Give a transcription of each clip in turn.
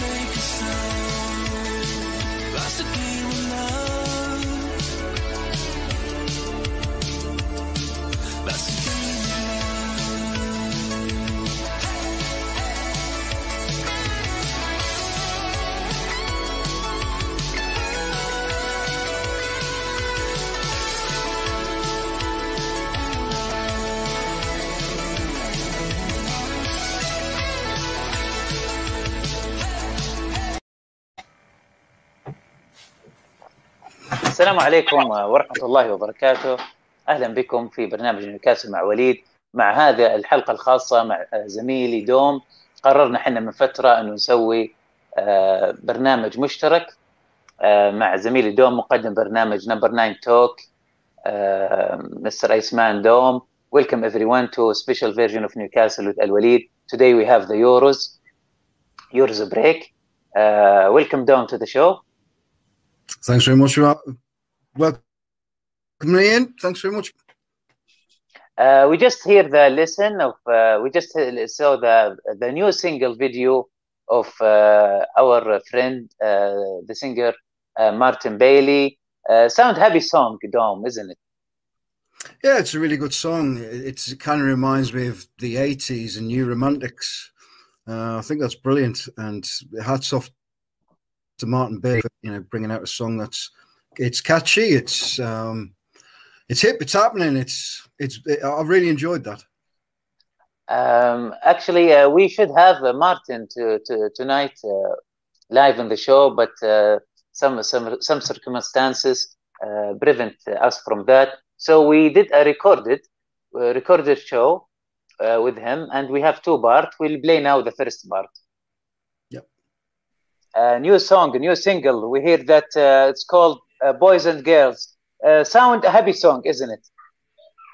make a sound. That's السلام عليكم ورحمة الله وبركاته أهلا بكم في برنامج نيوكاسل مع وليد مع هذه الحلقة الخاصة مع زميلي دوم قررنا إحنا من فترة أنه نسوي آه، برنامج مشترك آه، مع زميلي دوم مقدم برنامج نمبر 9 توك مستر إيسمان دوم Welcome everyone to a special version of Newcastle with Al Walid. Today we have the Euros, Euros break. Uh, welcome Dom to the show. Thanks very much. Welcome in. Thanks very much. Uh, we just hear the listen of uh, we just saw the the new single video of uh, our friend uh, the singer uh, Martin Bailey. Uh, sound happy song, Dom, isn't it? Yeah, it's a really good song. It's, it kind of reminds me of the 80s and New Romantics. Uh, I think that's brilliant. And hats off to Martin Bailey, for, you know, bringing out a song that's it's catchy, it's um, it's hip, it's happening. It's it's it, I really enjoyed that. Um, actually, uh, we should have uh, Martin to, to tonight uh, live on the show, but uh, some some some circumstances uh, prevent us from that. So we did a recorded uh, recorded show uh, with him, and we have two parts. We'll play now the first part. Yep. A new song, a new single. We hear that uh, it's called uh, "Boys and Girls." Uh, sound a happy song, isn't it?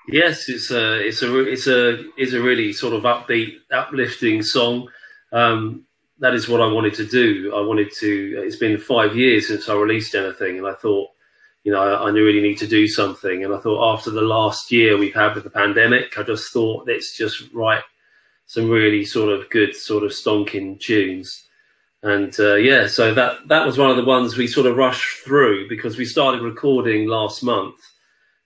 Yes, it's a it's a it's a it's a really sort of upbeat, uplifting song. Um, that is what I wanted to do. I wanted to. It's been five years since I released anything, and I thought, you know, I, I really need to do something. And I thought after the last year we've had with the pandemic, I just thought let's just write some really sort of good, sort of stonking tunes. And uh, yeah, so that that was one of the ones we sort of rushed through because we started recording last month.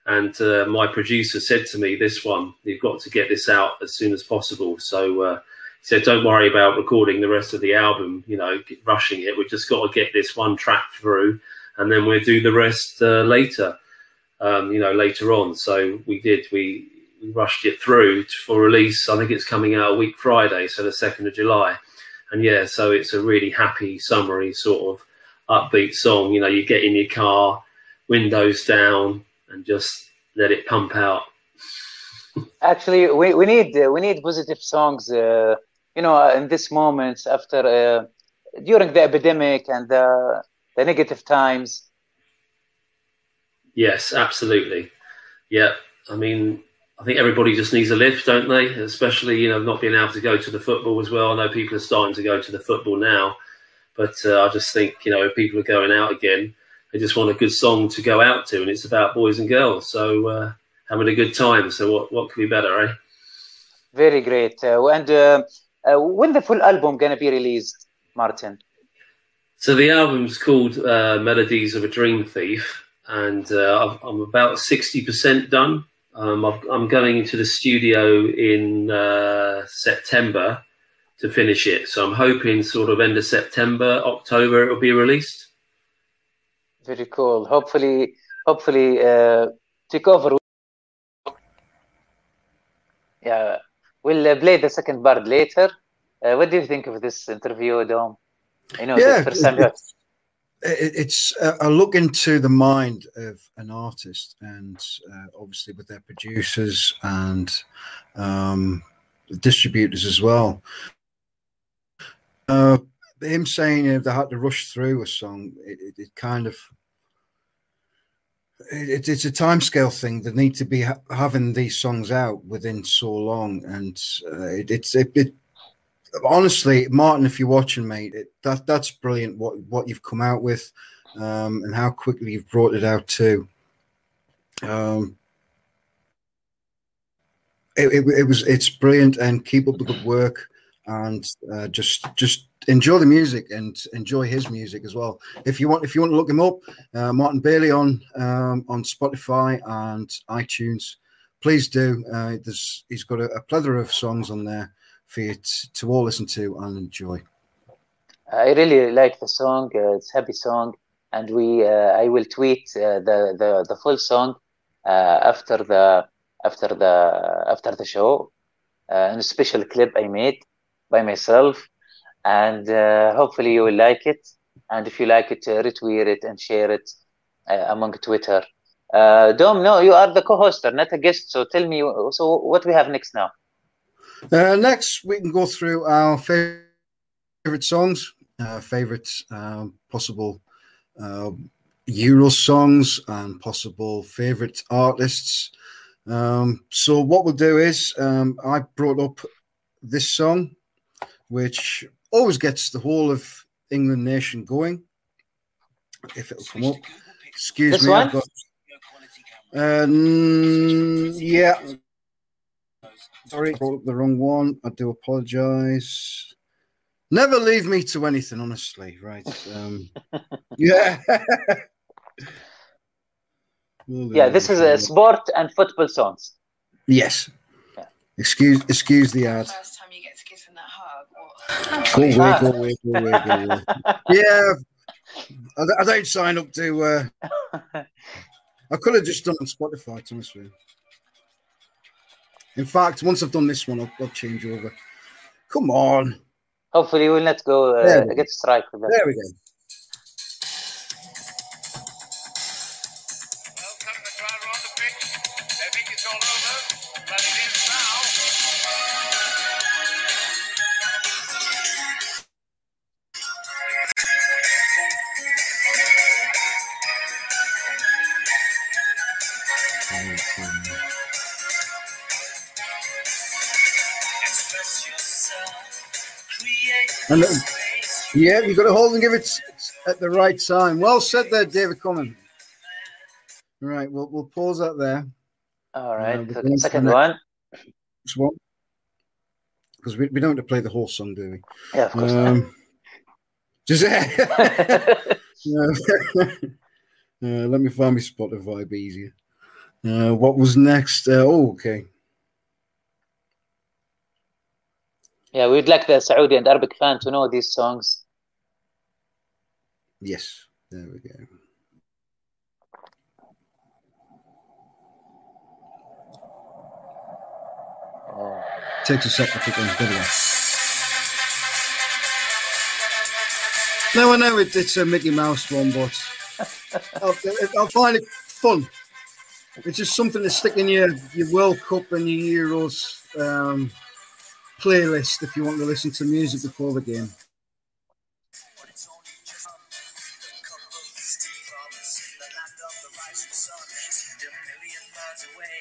And uh, my producer said to me, "This one, you've got to get this out as soon as possible." So uh, he said, "Don't worry about recording the rest of the album. You know, rushing it. We've just got to get this one track through, and then we'll do the rest uh, later. Um, you know, later on." So we did. We, we rushed it through for release. I think it's coming out a week Friday, so the second of July. And yeah, so it's a really happy, summery sort of upbeat song. You know, you get in your car, windows down, and just let it pump out. Actually, we, we need uh, we need positive songs. Uh, you know, in this moment after uh, during the epidemic and the the negative times. Yes, absolutely. Yeah, I mean, I think everybody just needs a lift, don't they? Especially you know not being able to go to the football as well. I know people are starting to go to the football now, but uh, I just think you know if people are going out again, they just want a good song to go out to, and it's about boys and girls. So uh, having a good time. So what what could be better, eh? Very great. Uh, and uh, uh, when the full album gonna be released, Martin? So the album's called uh, Melodies of a Dream Thief, and uh, I'm about sixty percent done. Um, i am going into the studio in uh, September to finish it. So I'm hoping sort of end of September, October it'll be released. Very cool. Hopefully, hopefully, uh, take over. Yeah, we'll uh, play the second part later. Uh, what do you think of this interview, Dom? I know yeah, first time it's a look into the mind of an artist and uh, obviously with their producers and um, distributors as well. Uh, him saying know, they had to rush through a song it, it, it kind of it, it's a time scale thing. They need to be ha- having these songs out within so long and uh, it's it, honestly, Martin, if you're watching, mate, it, that that's brilliant. What what you've come out with, um, and how quickly you've brought it out too. Um, it, it, it was it's brilliant, and keep up the good work, and uh, just just enjoy the music and enjoy his music as well. If you want, if you want to look him up, uh, Martin Bailey on um, on Spotify and iTunes, please do. Uh, there's he's got a, a plethora of songs on there for you to, all listen to and enjoy. I really like the song. Uh, it's a happy song, and we uh, I will tweet uh, the the the full song uh, after the after the after the show, uh, and a special clip I made by myself, and uh, hopefully you will like it. And if you like it, retweet it and share it among Twitter. Dom, no, you are the co-hoster, not a guest. So tell me, so what we have next now? Uh, next, we can go through our favorite songs, uh, favorite um, possible uh, Euro songs, and possible favorite artists. Um, so, what we'll do is, um, I brought up this song, which always gets the whole of England nation going. If it'll come up, excuse this me. One? Got, um, yeah, Sorry, brought up the wrong one. I do apologize. Never leave me to anything, honestly. Right. Um, yeah. yeah, this is a sport and football songs. Yes. Yeah. Excuse excuse the ad. First time you get to give him that hug. Go away, go away, go away, go away. Yeah. I, I don't sign up to. Uh, I could have just done on Spotify, to be honest with you. In fact, once I've done this one, I'll, I'll change over. Come on. Hopefully, we'll not go uh, get strike. There we go. And, uh. Yeah, you've got to hold and give it at the right time. Well said there, David Common. Right, we'll, we'll pause that there. All right, Uh, so the second one. One. Because we, we don't have to play the whole song, do we? Yeah, of course. Um, just, uh, let me find my Spotify be easier. Uh, what was next? Uh, oh, okay. Yeah, we'd like the Saudi and Arabic fan to know these songs. Yes, there we go. Oh. Takes a second to get There. No, I know it, it's a Mickey Mouse one, but I'll, I'll find it fun. It's just something to stick in your, your World Cup and your Euros um, playlist if you want to listen to music before the game.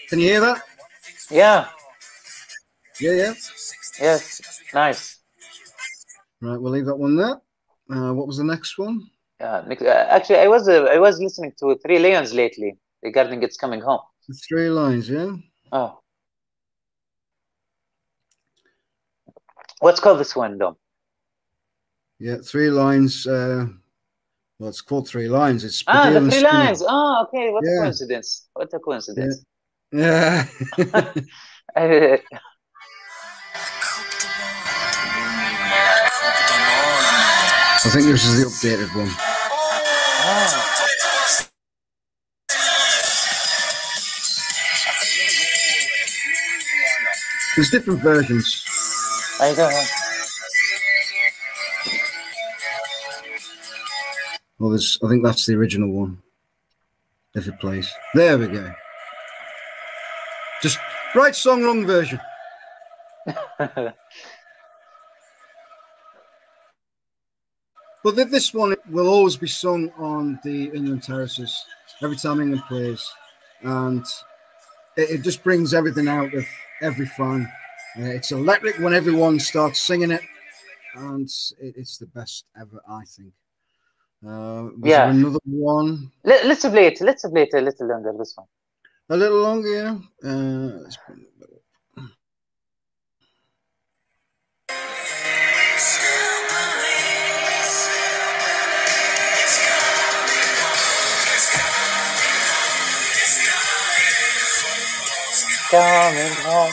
Can you hear that? Yeah. Yeah, yeah. Yes. Nice. Right, we'll leave that one there. Uh, what was the next one? Yeah. Uh, Actually, I was uh, I was listening to Three Lions lately regarding its coming home. The three Lions, yeah. Oh. What's called this one, Dom? Yeah, three lions. Uh, well, it's called three lions. It's Ah, the three lions. Oh, okay. What a coincidence. What a coincidence. Yeah. Uh, I think this is the updated one. ah, There's different versions. I don't know. Well, there's. I think that's the original one. If it plays, there we go. Just right song, wrong version. But this one will always be sung on the England terraces every time England plays, and it, it just brings everything out of every fan. Uh, it's electric when everyone starts singing it, and it, it's the best ever, I think. Uh, Yeah. another one Let, let's play it. Let's play it a little longer. This one. a little longer. Yeah. Uh, let's bring it back up. Coming home.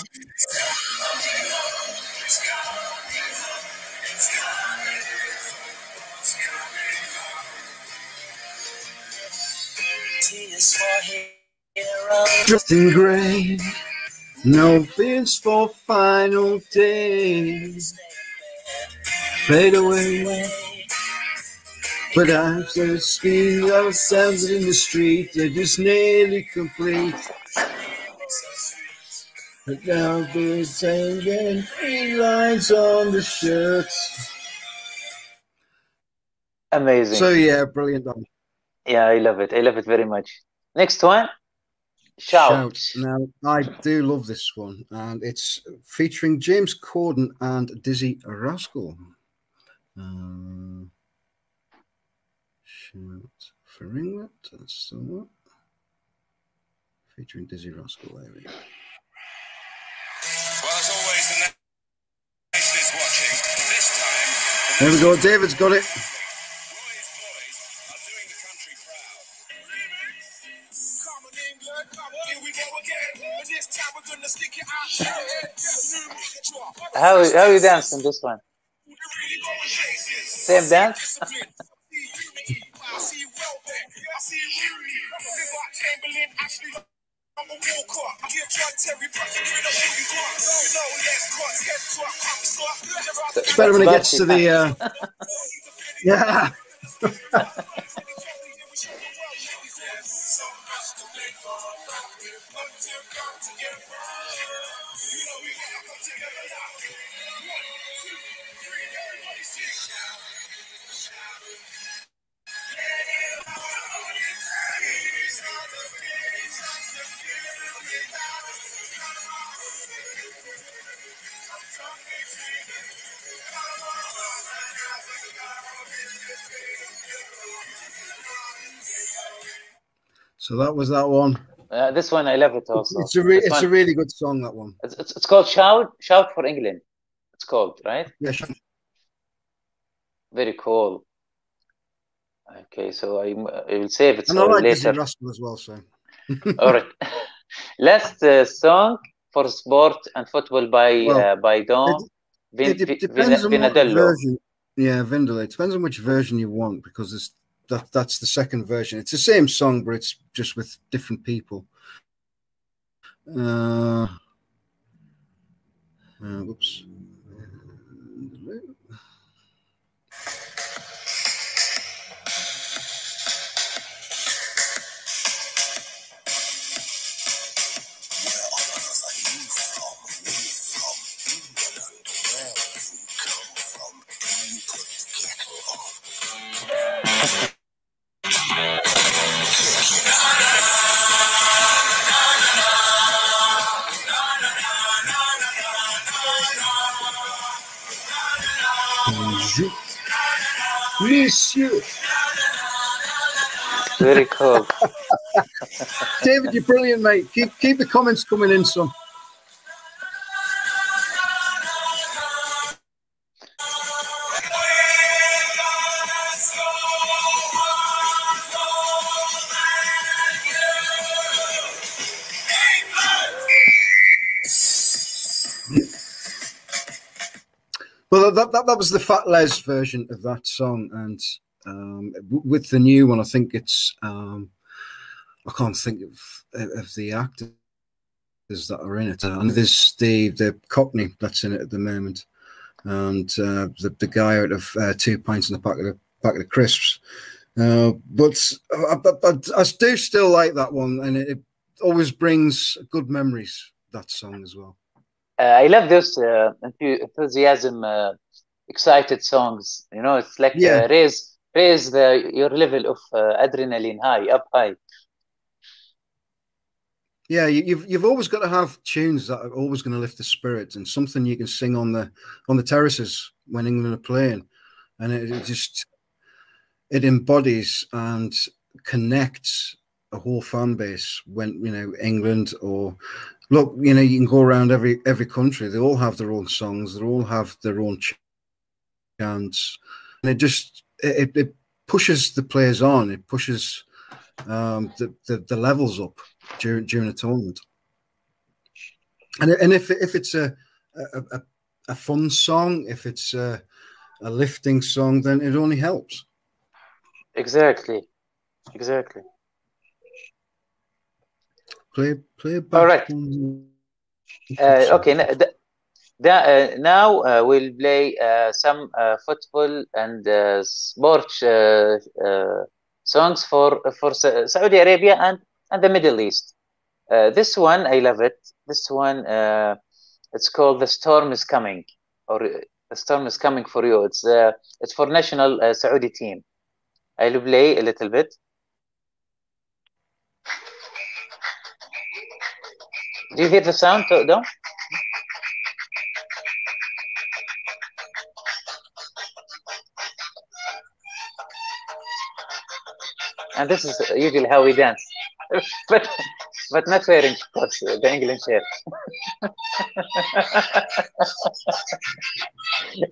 Dressed in grey, no fears for final days. Fade away. But after speed sounds in the street, they're just nearly complete. But now they're saying three lions on the shirts. Amazing. So yeah, brilliant. yeah, I love it. I love it very much. Next one. Shout. Now I do love this one, and it's featuring James Corden and Dizzee Rascal. Um, shout for England. That's the one. Featuring Dizzee Rascal. There we go. Well, as always, the nation is watching. This time, There we go. David's got it. Time we're gonna stick it out your head. New mantra. How how you dance on this one? Same dance? It's better when it gets to the. Uh, yeah. So that was that one. Uh, this one I love it also. It's a re- it's a really good song. That one. it's, it's, it's called Shout Shout for England. It's called right. Yeah. sure. Very cool. Okay, so I, I will save it And I like later. Rascal as well. So All right. Last uh, song for sport and football by Well, uh, by Dom Vin, it de- Vin- depends on what version. Yeah, Vindaloo. It depends on which version you want because it's that that's the second version. It's the same song, but it's just with different people. Uh, uh whoops. Monsieur. Very cool. David, you're brilliant, mate. Keep keep the comments coming in, son. That, that, that was the Fat Les version of that song, and um, with the new one, I think it's um, I can't think of of the actors that are in it. Uh, and there's the the Cockney that's in it at the moment, and uh, the the guy out of uh, Two Pints in the Pack of the of the Crisps. Uh, but I, I, I, do still like that one, and it, it always brings good memories. That song as well. Uh, I love this uh, enthusiasm, uh, excited songs. You know, it's like Yeah. uh, raise raise the your level of uh, adrenaline high, up high. Yeah, you, you've you've always got to have tunes that are always going to lift the spirit and something you can sing on the on the terraces when England are playing, and it, it just it embodies and connects a whole fan base when you know England or look you know you can go around every every country they all have their own songs they all have their own ch- chants and it just it, it pushes the players on it pushes um, the, the the levels up during during a tournament. And and if if it's a a, a, a fun song, if it's a, a lifting song, then it only helps. Exactly, exactly. Play play back. All right. Uh, okay, uh, now uh, we'll play uh, some uh, football and uh, sports uh, songs for for Saudi Arabia and and the Middle East. This one I love it. This one it's called "The Storm Is Coming" or "The Storm Is Coming for You." It's it's for national Saudi team. I'll play a little bit. Do you hear the sound, though? And this is usually how we dance, but but not wearing, course, the England shirt.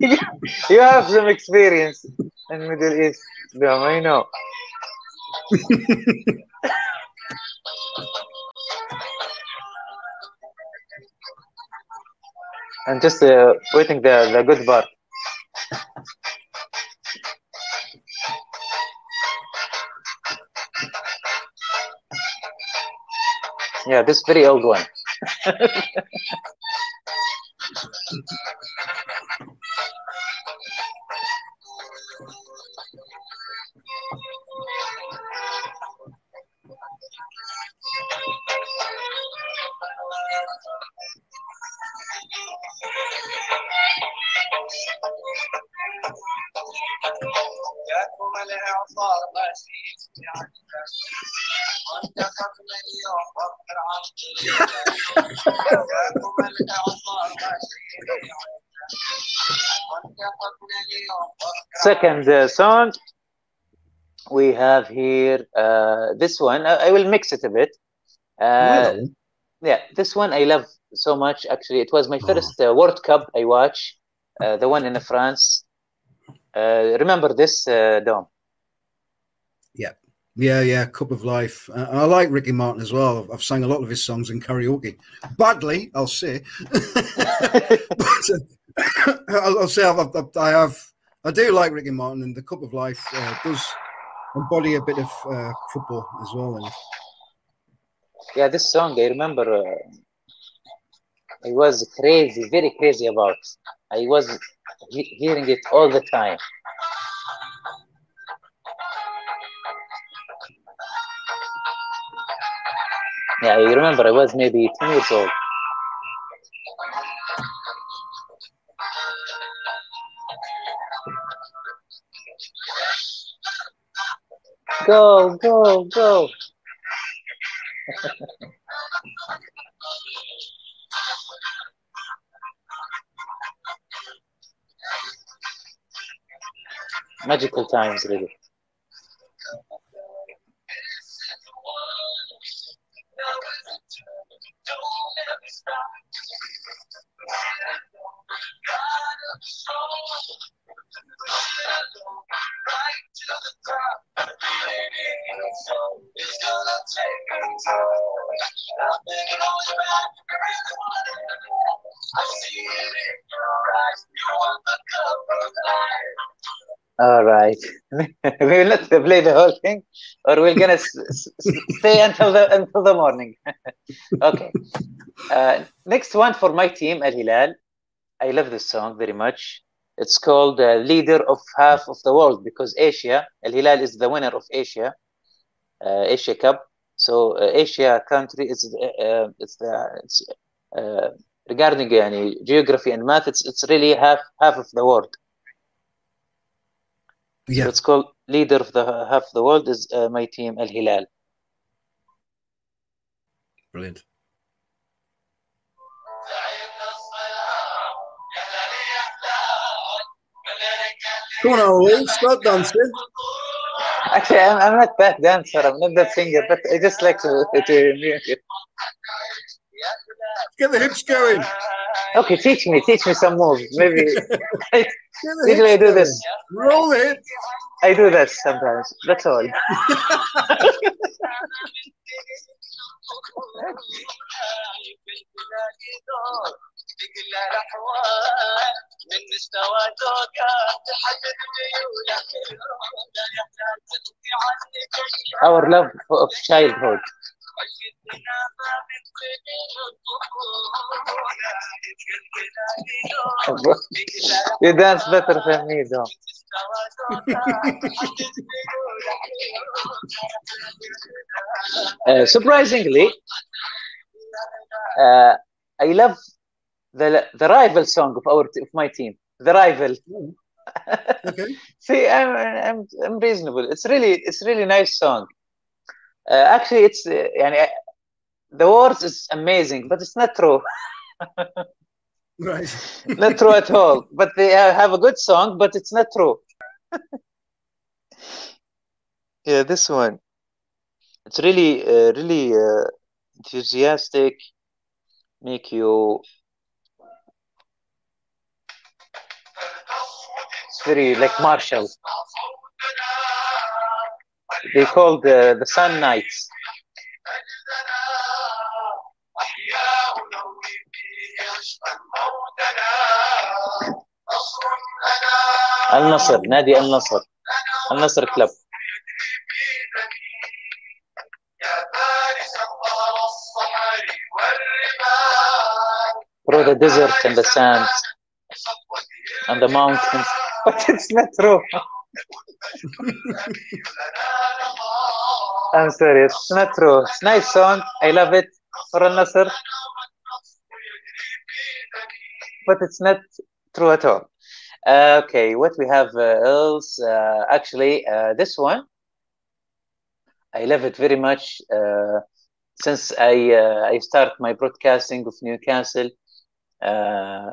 you, have some experience in Middle East, Dom, I know. I'm just uh, waiting the, the good part. Yeah, this very old one. Second uh, song, we have here uh, this one. I, I will mix it a bit. Uh, Well, yeah, this one I love so much. Actually, it was my first uh, World Cup I watched, uh, the one in France. Uh, remember this, uh, Dom? yeah, yeah, yeah. Cup of Life. Uh, I like Ricky Martin as well. I've, I've sang a lot of his songs in karaoke. Badly, I'll say. but uh, I'll, I'll say I've, I've, I have. I do like Ricky Martin, and the Cup of Life uh, does embody a bit of uh, football as well. It. Yeah, this song I remember. Uh, I was crazy, very crazy about. I was he- hearing it all the time. Yeah, I remember I was maybe 10 years old. Go, go, go. magical times really All right. we will not play the whole thing, or we're gonna s- stay until the until the morning. okay. Uh, next one for my team, Al Hilal. I love this song very much. It's called uh, "Leader of Half of the World" because Asia, Al Hilal is the winner of Asia, uh, Asia Cup. So uh, Asia country is uh, uh, it's the it's, regarding uh, geography and math. It's it's really half half of the world so Yeah, it's called leader of the half of the world is uh, my team Al Hilal. brilliant. Come on, Ollie, start dancing. Actually, I'm, I'm not that dancer. I'm not that singer, but I just like to to music. Get the hips going. Okay, teach me, teach me some moves. Maybe usually I do this. Roll it. I do that sometimes. That's all. Our love of childhood. You dance better than me, though. Uh, surprisingly, uh, I love the the rival song of our of my team. The rival. Okay. See, I'm, I'm I'm reasonable. It's really it's really nice song. Uh, actually, it's uh, uh, the words is amazing, but it's not true. right. not true at all. But they uh, have a good song, but it's not true. yeah, this one. It's really, uh, really uh, enthusiastic. Make you it's very like martial They call the the Sun Knights. النصر نادي النصر النصر كلب through the desert and the sands and the mountains but it's not true I'm sorry it's not true. It's nice song. I love it. For Al Nasr but it's not true at all. Uh, okay what we have uh, else uh, actually uh, this one I love it very much uh, since I uh, I start my broadcasting of Newcastle. Uh,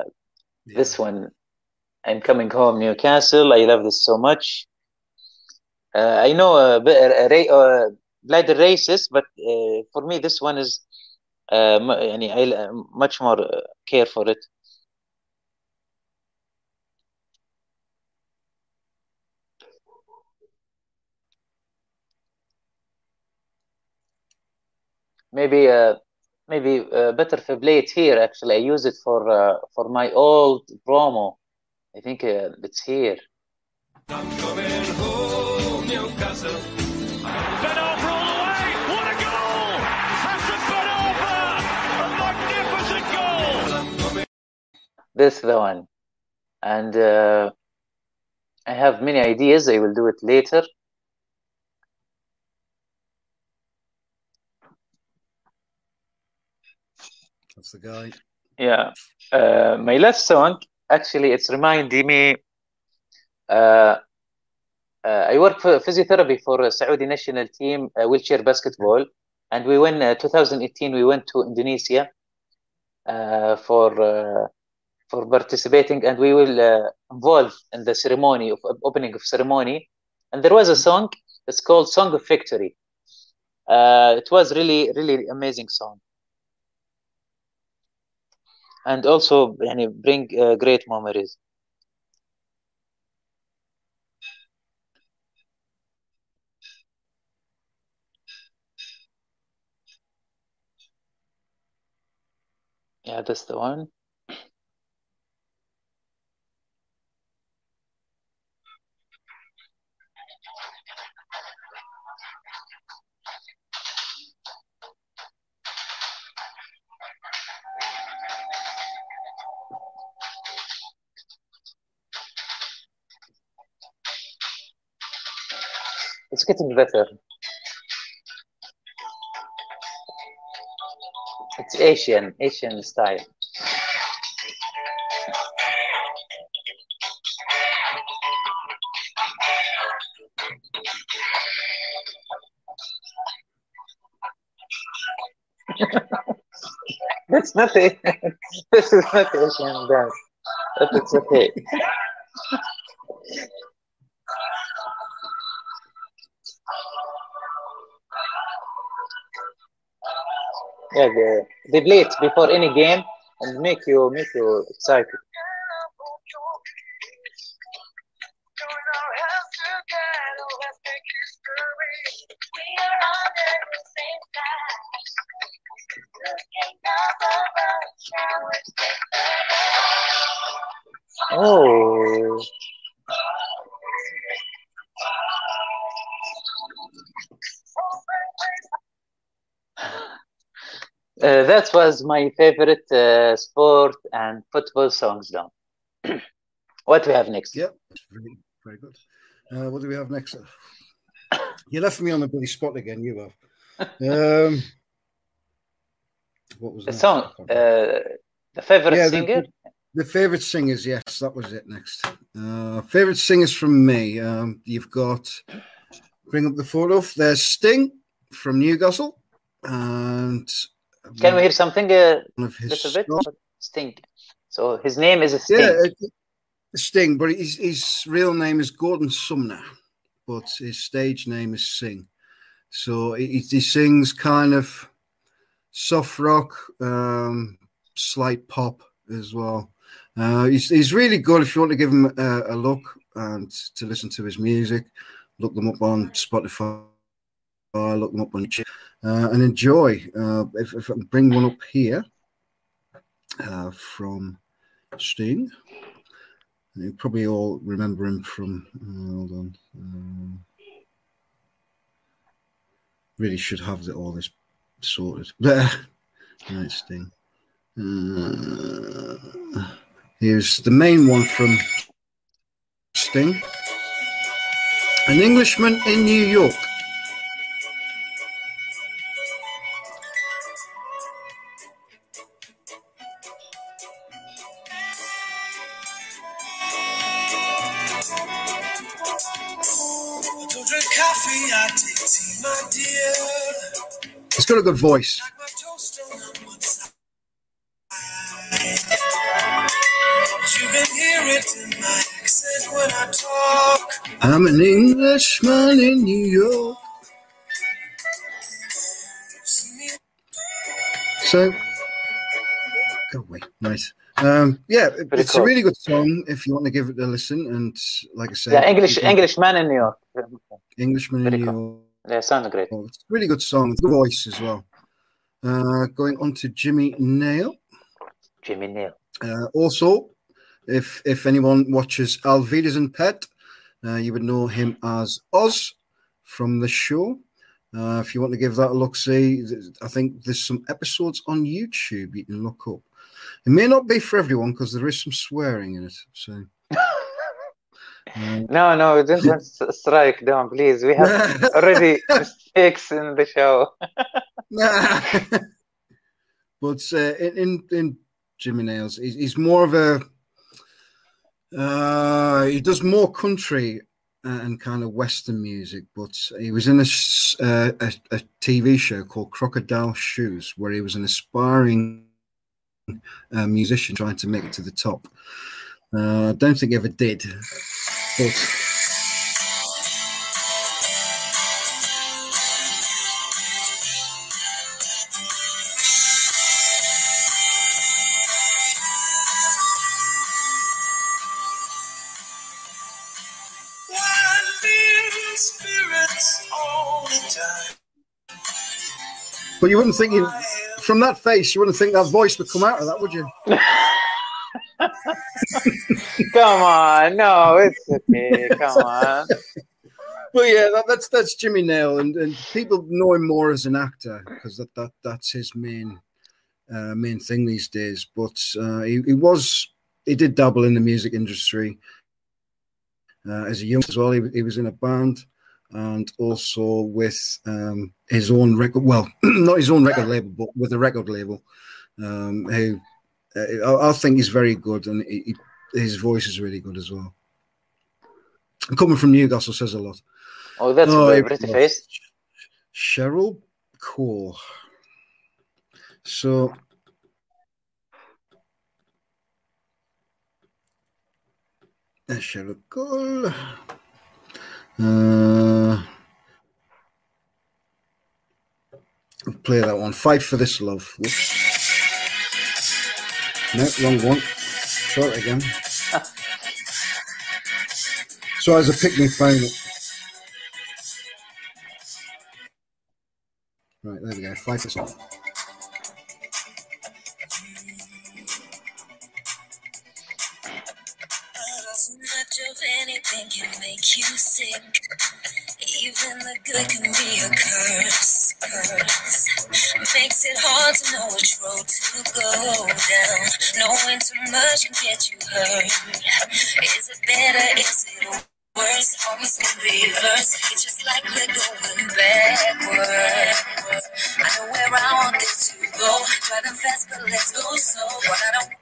This one, I'm coming home, Newcastle. I love this so much. Uh, I know a, a, a, a Blaydon Races, but uh, for me, this one is uh, I uh, much more uh, care for it. Maybe, uh, maybe uh, better for blade here. Actually, I use it for for my old promo. I think uh, it's here. Coming home, Newcastle. Ben Arfa all. What a goal! Hassan Ben A magnificent goal! This is the one, and uh, I have many ideas. I will do it later. That's the guy. Yeah, uh, my last song actually it's reminding me. Uh, uh, I work for physiotherapy for a Saudi national team uh, wheelchair basketball, and we went uh, 2018. We went to Indonesia uh, for uh, for participating, and we will uh, involve in the ceremony of opening of ceremony. And there was a song. It's called "Song of Victory." Uh, it was really, really amazing song, and also يعني, bring uh, great memories. Yeah, that's the one. It's getting better. It's Asian, Asian style. That's not it. this is not Asian dance. But it's okay. Yeah, they, they before any game and make you make you excited. Oh, uh, that was my favorite uh, sport and football songs. Now, what do we have next? Yeah, very, very good. Uh, what do we have next? You left me on the bloody spot again. You have. Um, what was The song, I can't remember. uh, the favorite Yeah, the- singer. The favorite singers, yes, that was it. Next, uh, favorite singers from me. Um, you've got bring up the photo. There's Sting from Newcastle, and Can we hear something a of little bit? Sting. So his name is Sting. Yeah, uh, Sting, but his, his real name is Gordon Sumner, but his stage name is Sting. So he, he sings kind of soft rock, um, slight pop as well. Uh, he's, he's really good if you want to give him a, a look and to listen to his music. Look them up on Spotify, look them up on YouTube, uh, and enjoy. Uh, if, if I bring one up here uh, from Sting. You probably all remember him from. Uh, hold on. Um, really should have the, all this sorted. right, Sting. Uh, here's the main one from Sting. An Englishman in New York. I talk. I'm an Englishman in New York. So, go away. Nice. Um, yeah, Pretty it's a really good song if you want to give it a listen. And like I said, Yeah, English you can- English in New York. Englishman Very in New cool. York. Yeah, sounds great. Oh, It's a really good song. Good voice as well. Uh, going on to Jimmy Nail. Jimmy Nail. Uh, also, if if anyone watches Auf Wiedersehen, Pet, uh, you would know him as Oz from the show. Uh, if you want to give that a look, see, I think there's some episodes on YouTube you can look up. It may not be for everyone because there is some swearing in it. So, No, no, don't strike down, please. We have already mistakes in the show. but uh, in, in Jimmy Nails, he's, he's more of a uh, he does more country and kind of western music. But he was in a, uh, a a TV show called Crocodile Shoes, where he was an aspiring uh, musician trying to make it to the top. Uh, I don't think he ever did, but you wouldn't think from that face, you wouldn't think that voice would come out of that, would you? Come on, no, it's okay. Come on. Well, yeah, that, that's that's Jimmy Nail, and, and people know him more as an actor because that, that that's his main uh, main thing these days. But uh, he, he was he did dabble in the music industry uh, as a young as well. He, he was in a band and also with um, his own record. Well, not his own record label, but with a record label. Um, who I, I think he's very good, and he, he- his voice is really good as well. Coming from Newcastle says a lot. Oh, that's Oh, a it pretty face. Cheryl Cole. So uh, Cheryl Cole. Uh, play that one. Fight for this love. Whoops. No, wrong one. Try it again. so as a picnic final. Right, there we go. Fight for this love. Too much of anything can make you sick. Even the good can be a curse. Makes it hard to know which road to go down. Knowing too much can get you hurt. Is it better? Is it worse? Almost in reverse. It's just like we're going backwards. I know where I want this to go. Driving fast, but let's go slow. What I don't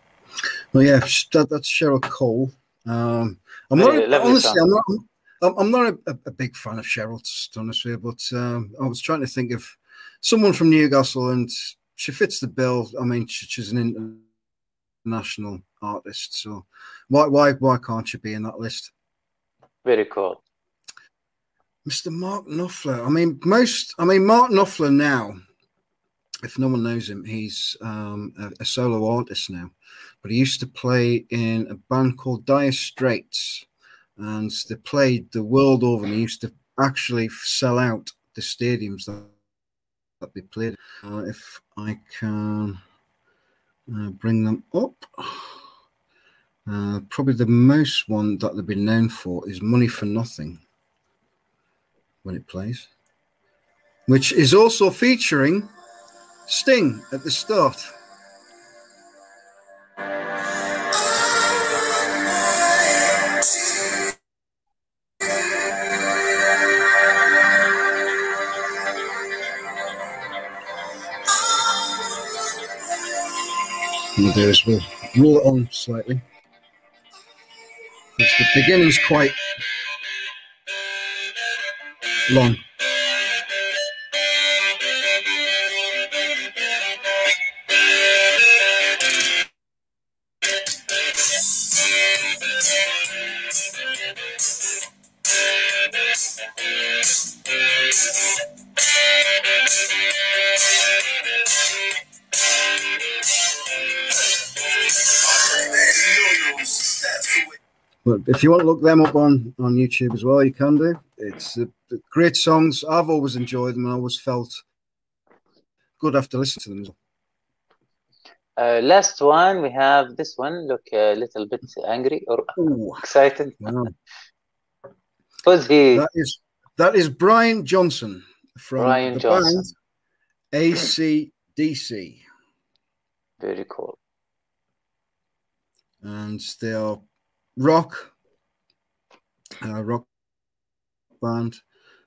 Well, yeah, sh- that, that's Cheryl Cole. Um, I'm not Really lovely honestly. I'm not. I'm, I'm not a, a big fan of Cheryl, to be honest with you, but um, I was trying to think of someone from Newcastle, and she fits the bill. I mean, she, she's an international artist, so why, why, why can't she be in that list? Very cool. Mr. Mark Knopfler. I mean, most. I mean, Mark Knopfler now. If no one knows him, he's um, a, a solo artist now. But he used to play in a band called Dire Straits, and they played the world over. And he used to actually sell out the stadiums that, that they played. Uh, if I can uh, bring them up. Uh, probably the most one that they've been known for is Money for Nothing when it plays, which is also featuring Sting at the start. And there we'll Roll it on slightly. Because the beginning's quite long. If you want to look them up on, on YouTube as well, you can do. It's uh, great songs. I've always enjoyed them and I always felt good after listening to them. Uh, last one, we have this one. Look a little bit angry or Ooh, excited. wow. Who's he? That is that is Brian Johnson from Brian the Johnson. band ACDC, Very cool. and they are rock, uh, rock band.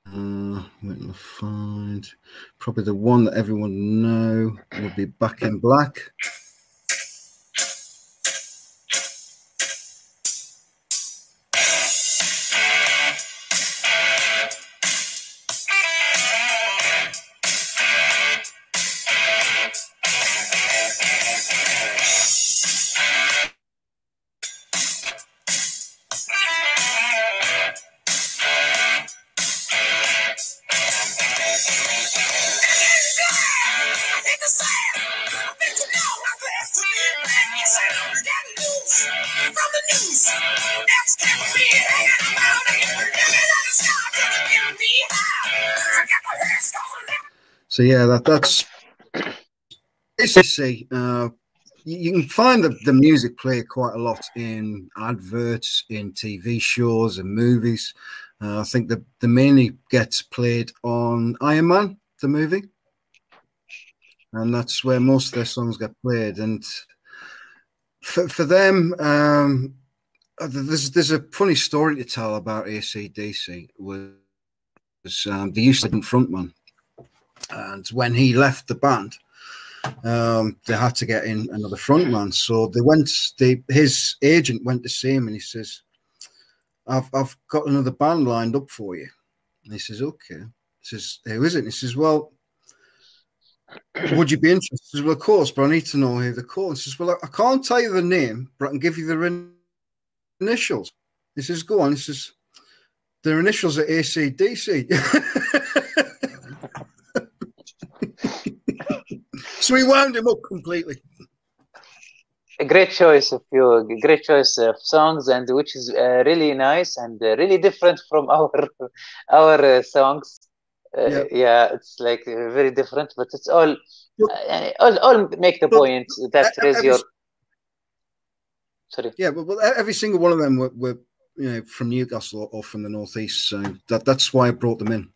Uh, till I find probably the one that everyone know would be Back in Black. So yeah, that that's ACC. Uh, you, can find the, the music play quite a lot in adverts, in TV shows and movies. Uh, I think the the mainly gets played on Iron Man, the movie, and that's where most of their songs get played. And for for them, um, uh, there's there's a funny story to tell about ACDC. Was um, the used to be frontman, and when he left the band, um, they had to get in another frontman. So they went. They his agent went to see him, and he says, "I've I've got another band lined up for you." And he says, "Okay." He says, "Who is it?" And he says, "Well." Would you be interested? Says, well, of course, but I need to know who the call. Says, Well, I can't tell you the name, but I can give you the in- initials. He says, Go on. He says, Their initials are ACDC. so we wound him up completely. a great choice of you, a great choice of songs, and which is uh, really nice and uh, really different from our our uh, songs. Uh, Yeah. yeah. it's like uh, very different, but it's all Look- uh, all, all make the Look, point that e- is your sorry. Yeah, but, but every single one of them were, were you know from Newcastle or, or from the northeast. So that that's why I brought them in.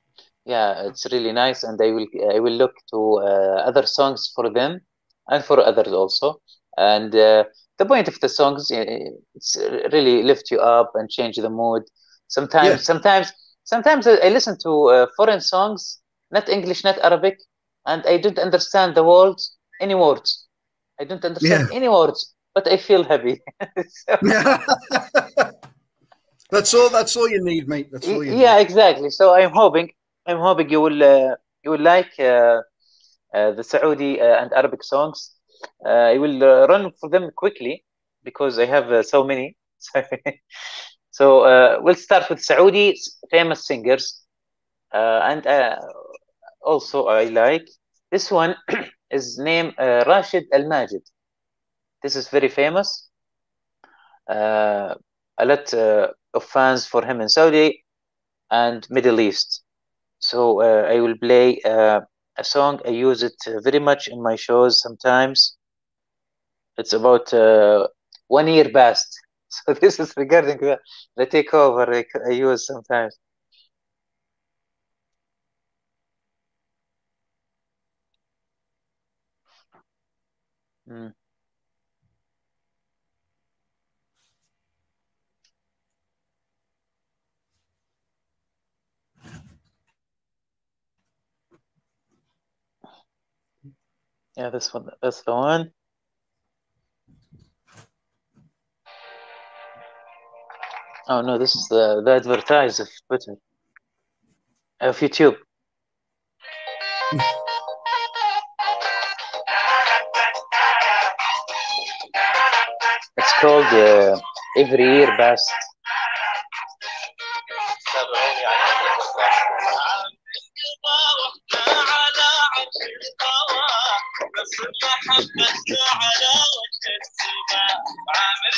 Yeah, it's really nice, and I will I will look to uh, other songs for them and for others also. And uh, the point of the songs, uh, it's really lift you up and change the mood. Sometimes, Yeah. sometimes, sometimes I listen to uh, foreign songs, not English, not Arabic, and I don't understand the words, any words. I don't understand any words, but I feel happy. So- that's all. That's all you need, mate. That's all you yeah need. exactly so i'm hoping i'm hoping you will you will like uh, uh, the saudi uh, and arabic songs. Uh, i will run for them quickly because i have uh, so many. So uh, we'll start with saudi famous singers. And also i like this one. Is named rashid al majid this is very famous. A lot of fans for him in saudi and Middle East. So uh, I will play uh, a song. I use it uh, very much in my shows sometimes. It's about one year past. So this is regarding the, the takeover I, I use sometimes. Mm. Yeah, this one. That's the one. Oh no, this is the the advertise of Twitter, of YouTube. It's called uh, Every Year Best. محبته على وجه السماء عامل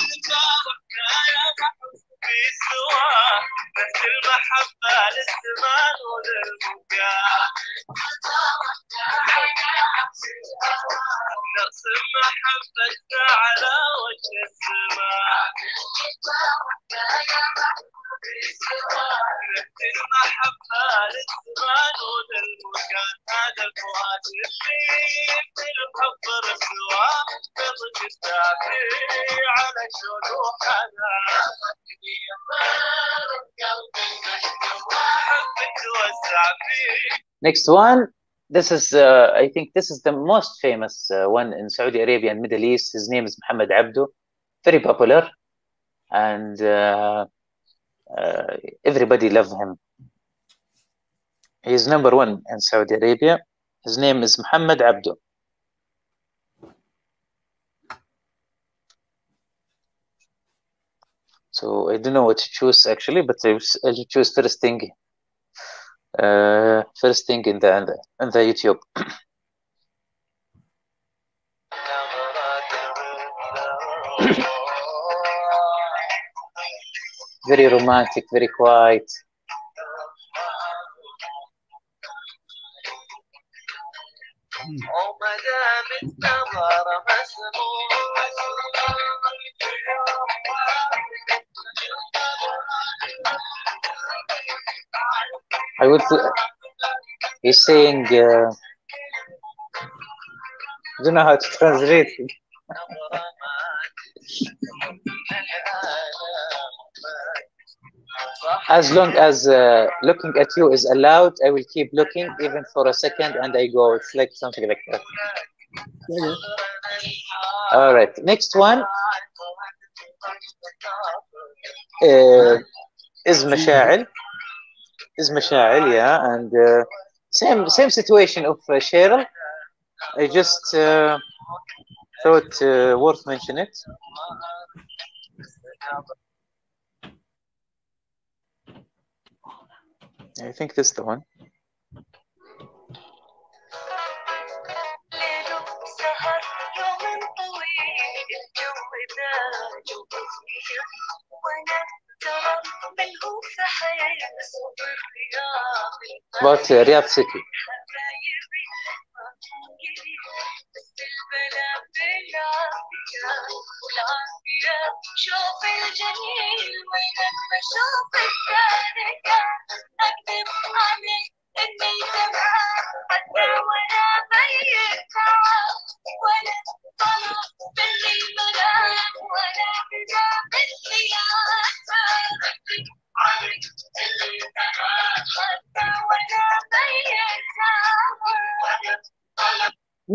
Next one. This is, uh, I think, this is the most famous uh, one in Saudi Arabia and Middle East. His name is Muhammad Abdu, very popular, and uh, uh, everybody love him. He's number one in Saudi Arabia. His name is Muhammad Abdu. So I don't know what to choose actually, but I'll choose first thing. Uh, first thing in the in the, in the YouTube. very romantic, very quiet. I would. He's saying. Uh, I don't know how to translate. As long as uh, looking at you is allowed, I will keep looking even for a second and I go. It's like something like that. All right. Next one uh, is Masha'il. Is Masha'il, yeah. And uh, same same situation of uh, Cheryl. I just uh, thought uh, worth mentioning it. I think this is the one. बहुत से Riyadh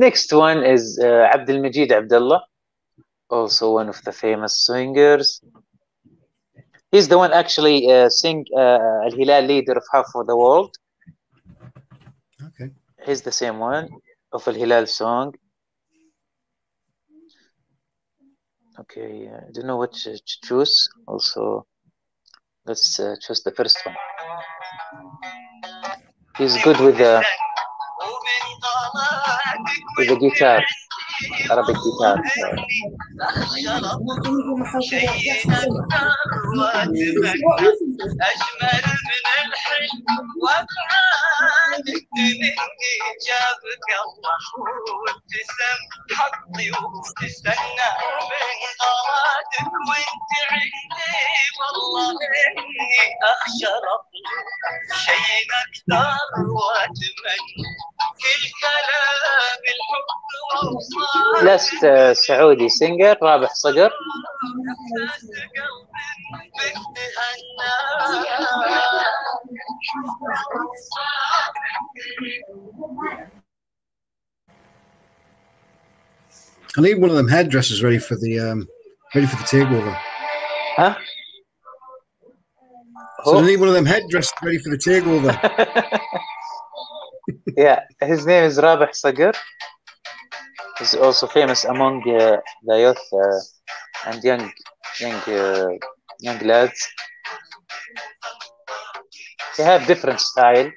Next one is uh, Abdul Majid Abdullah, also one of the famous singers. He's the one actually uh, sing uh, Al Hilal leader of half of the world. Okay. He's the same one of Al Hilal song. Okay, uh, I don't know what to to choose. Also, let's uh, choose the first one. He's good with the with the guitar, Arabic guitar. أجمل من الحلم وأبعد مني جابك الله وابتسم حظي وتستنى من غراتك وانت عندي. والله إني أخشى ربي. شيء أكثر وأتمنى. كل كلام الحب Last uh, Saudi singer رابح صقر. I need one of them headdresses ready for the um, ready for the takeover. Huh? So I need one of them headdresses ready for the takeover. yeah, his name is Rabih Sagar. He's also famous among uh, the youth uh, and young young uh, young lads. They have different style,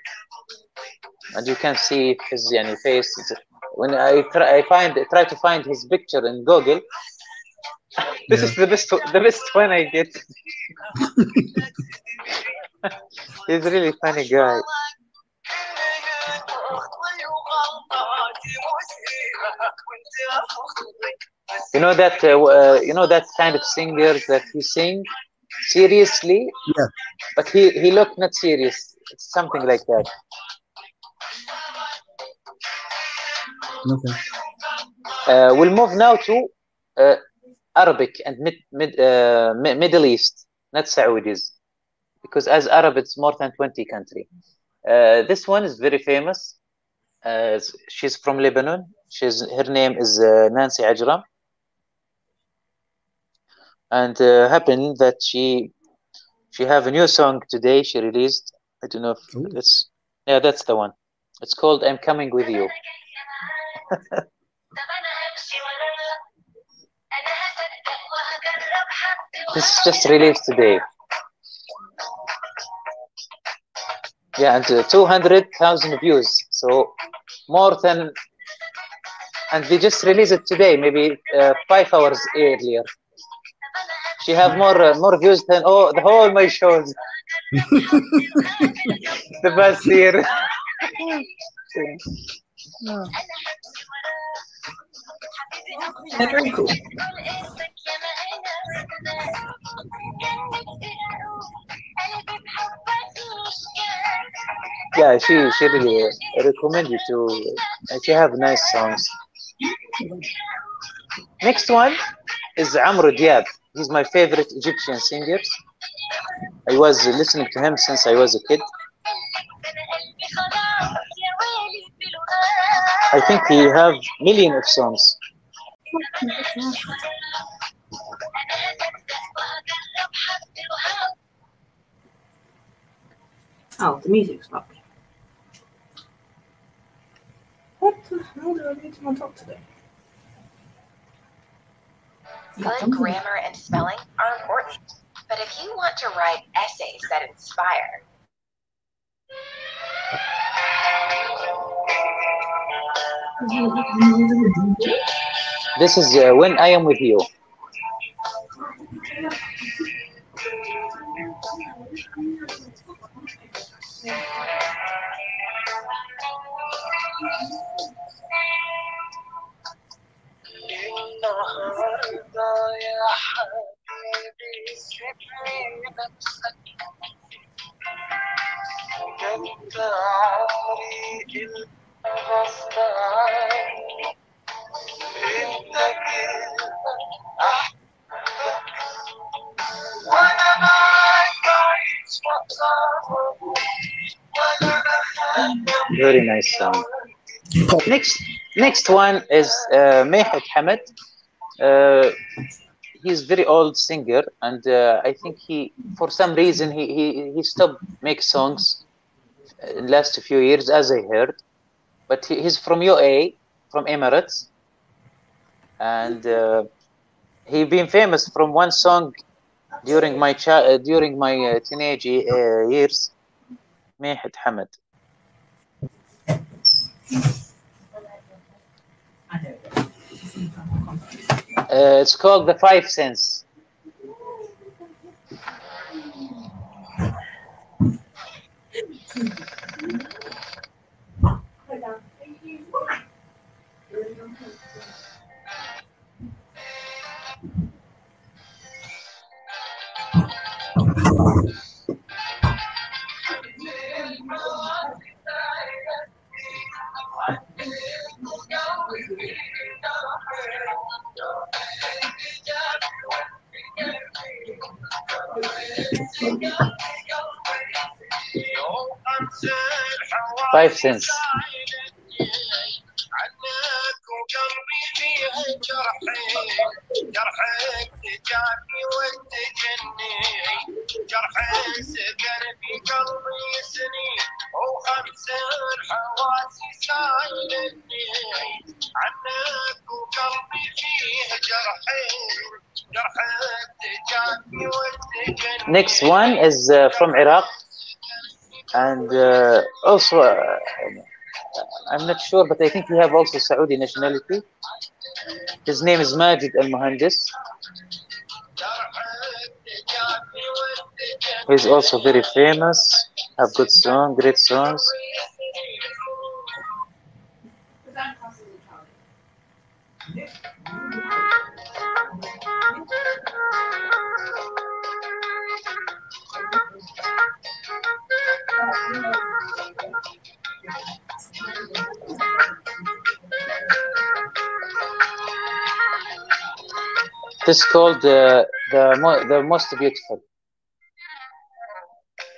and you can see his yani, face. When I try, I find try to find his picture in Google. This is the best the best one I get. He's really funny guy. You know that uh, uh, you know that kind of singers that he sing seriously, Yeah. but he he looked not serious. It's something like that. Okay. Uh, we'll move now to uh, Arabic and mid, mid, uh, Mi- Middle East, not Saudis, because as Arab it's more than 20 country. Uh, this one is very famous. Uh, she's from Lebanon. She's her name is uh, Nancy Ajram, and uh, happened that she she have a new song today. She released. I don't know if Ooh. that's yeah, that's the one. It's called "I'm Coming with You." This is just released today. Yeah, and uh, 200,000 views. So more than, and they just released it today, maybe uh, five hours earlier. She have more uh, more views than all the whole my shows. The best year. Very cool. yeah she she really recommend you to uh, she have nice songs. Next one is Amro Diab he's my favorite Egyptian singer I was listening to him since I was a kid I think he have million of songs Oh, the music's stopped. What the hell do I need to on top today? Good grammar and spelling are important, but if you want to write essays that inspire, this is uh, when I am with you النهارده يا حبيبي سيبني نفسك انت عمري الغصب عني انت كده احبك وانا معاك عايش مقصود ولا بخاف very nice song next next one is uh, Mehad Hamad uh, he's very old singer and uh, I think he for some reason he he, he stopped make songs in last few years as I heard. But he, he's from UA from Emirates. And uh, he been famous from one song during my uh, during my uh, teenage uh, years Mehad Hamad Uh, it's called the Five Sense. Five Sense. Next one is uh, from Iraq, and uh, also uh, I'm not sure, but I think he have also Saudi nationality. His name is Majid Al Muhandis. He's also very famous. Have good song, great songs. This is called uh, the the most beautiful.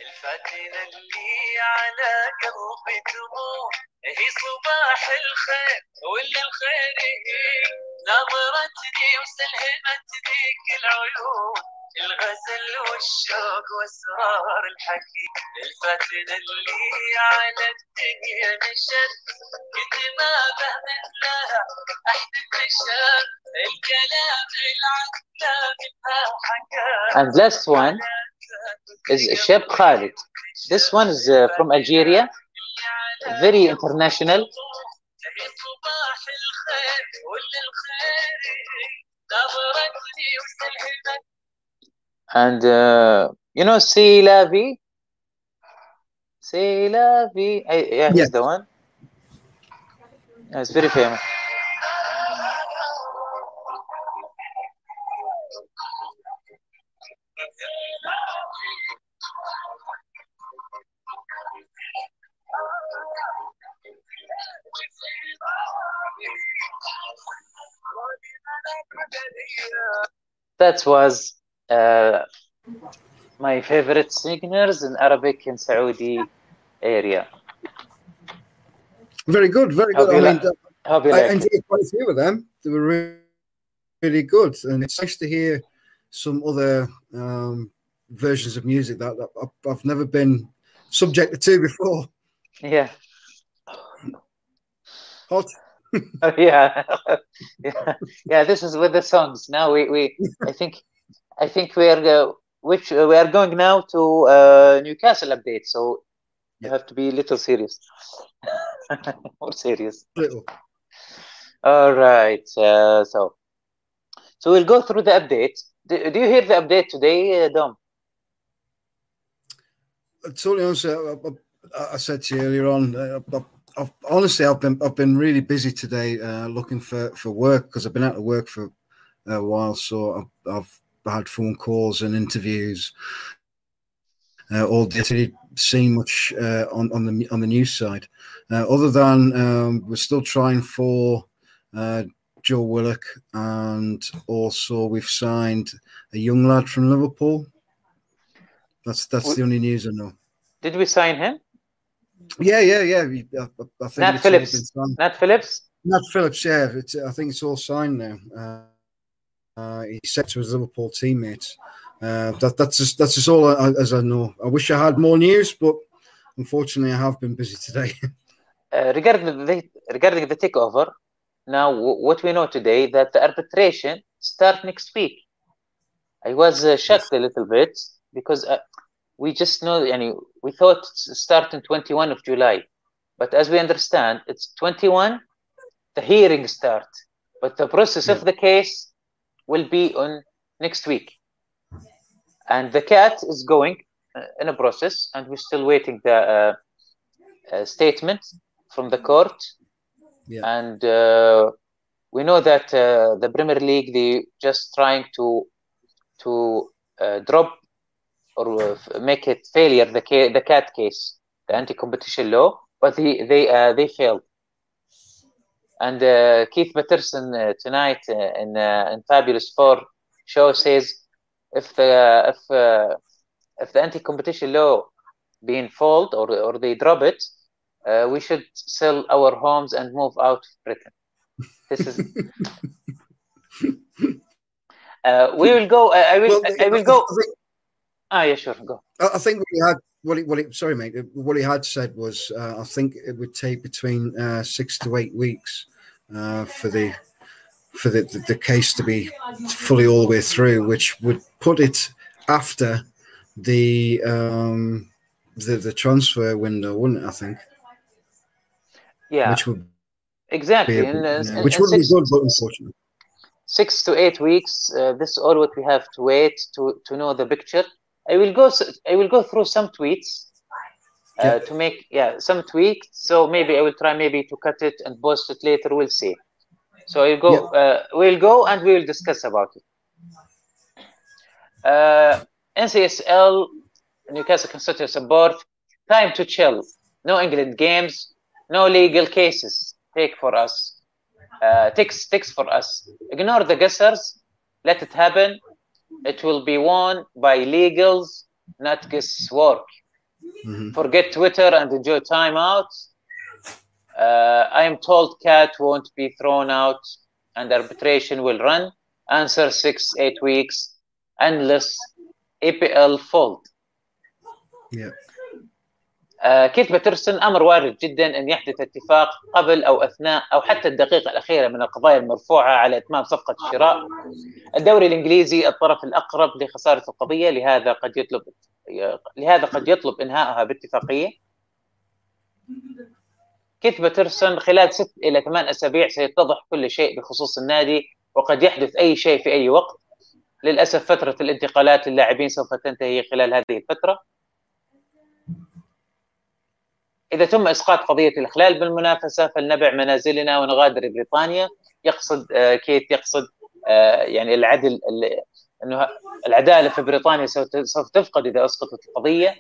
الفاتنة اللي على قلبي تموت هي صباح الخير ولا الخير هي نظرتني وسلهمت ذيك العيون الغزل والشوق واسرار الحكي الفاتنة اللي على الدنيا نشد كنت ما بهمت لها أحد النشر الكلام العذاب منها حكى. And last one is Sheb Khalid. This one is uh, from Algeria, very international. نظرتني وسلهمت and uh, you know C'est la vie C'est la vie I, yeah he's Yes. the one. Yeah, it's very famous. That was uh, my favorite singers in Arabic and Saudi area. Very good, very good. I mean, you I like enjoyed quite a few of them. They were really, really good, and it's nice to hear some other um, versions of music that, that I've, never been subjected to before. Yeah. Hot. yeah. yeah. Yeah, this is with the songs. Now we, we I think I think we are uh, which uh, we are going now to uh, Newcastle update, so you have to be a little serious. More serious. Little. All right. Uh, so so we'll go through the update. Do, do you hear the update today, uh, Dom? totally honest, I, I, I said to you earlier on. I've, I've, honestly, I've been I've been really busy today, uh, looking for for work because I've been out of work for a while. So I've, I've had phone calls and interviews. Uh, all day. I didn't see much uh, on on the on the news side, uh, other than um, we're still trying for uh, Joe Willock, and also we've signed a young lad from Liverpool. That's that's the only news I know. Did we sign him? Yeah, yeah, yeah. we- I, I- I think Nat it's all been Phillips. Nat Phillips? Nat Phillips, yeah. It's, I think it's all signed now. Uh, he said to his Liverpool teammates. Uh, that, that's just that's just all I, as I know. I wish I had more news, but unfortunately, I have been busy today. Uh, regarding the regarding the takeover, now w- what we know today that the arbitration start next week. I was uh, shocked a little bit because uh, we just know, yani, we thought it's start in 21 of July, but as we understand, it's 21. The hearing start, but the process of the case will be on next week, and the cat is going uh, in a process, and we're still waiting the uh, uh, statement from the court. Yeah. And uh, we know that uh, the Premier League they just trying to to uh, drop or make it failure the ca- the cat case, the anti-competition law, but they they uh, they failed. And uh, Keith Patterson uh, tonight uh, in uh, in Fabulous Four show says if the if uh, if the anti-competition law being fold or or they drop it, uh, we should sell our homes and move out of Britain. This is. uh, we will go. I, I will. Well, I will go. Ah, yeah, sure, go. I think we had, what he, what he, sorry, mate, what he had said was, uh, I think it would take between uh, six to eight weeks uh, for the for the, the, the case to be fully all the way through, which would put it after the um, the the transfer window, wouldn't it? I think, Yeah, which would exactly. be, In, yeah, uh, which would be good, but unfortunately, six to eight weeks. Uh, this is all what we have to wait to to know the picture. I will go. I will go through some tweets. Uh, Yeah. to make yeah some tweaks. So maybe i will try maybe to cut it and post it later. We'll see. So i'll go uh, we'll go and we will discuss about it. Uh, ncsl newcastle constituency board time to chill. No england games no legal cases. Take for us. Uh, ticks ticks for us. Ignore the guessers. Let it happen it will be won by legals not guesswork Mhm. forget Twitter and enjoy time out. Uh, I am told Cat won't be thrown out and arbitration will run. Answer six, eight weeks, unless APL fold. yeah. آه، كيث باترسون أمر وارد جدا أن يحدث اتفاق قبل أو أثناء أو حتى الدقيقة الأخيرة من القضايا المرفوعة على إتمام صفقة الشراء. الدوري الإنجليزي الطرف الأقرب لخسارة القضية لهذا قد يطلب لهذا قد يطلب انهائها باتفاقية. كيث باترسون خلال ست إلى ثمان أسابيع سيتضح كل شيء بخصوص النادي وقد يحدث أي شيء في أي وقت. للأسف فترة الانتقالات للاعبين سوف تنتهي خلال هذه الفترة إذا تم إسقاط قضية الإخلال بالمنافسة فلنبع منازلنا ونغادر بريطانيا. يقصد آه، كيت يقصد آه، يعني العدل ال- إنه العدالة في بريطانيا سوف تفقد إذا أسقطت القضية.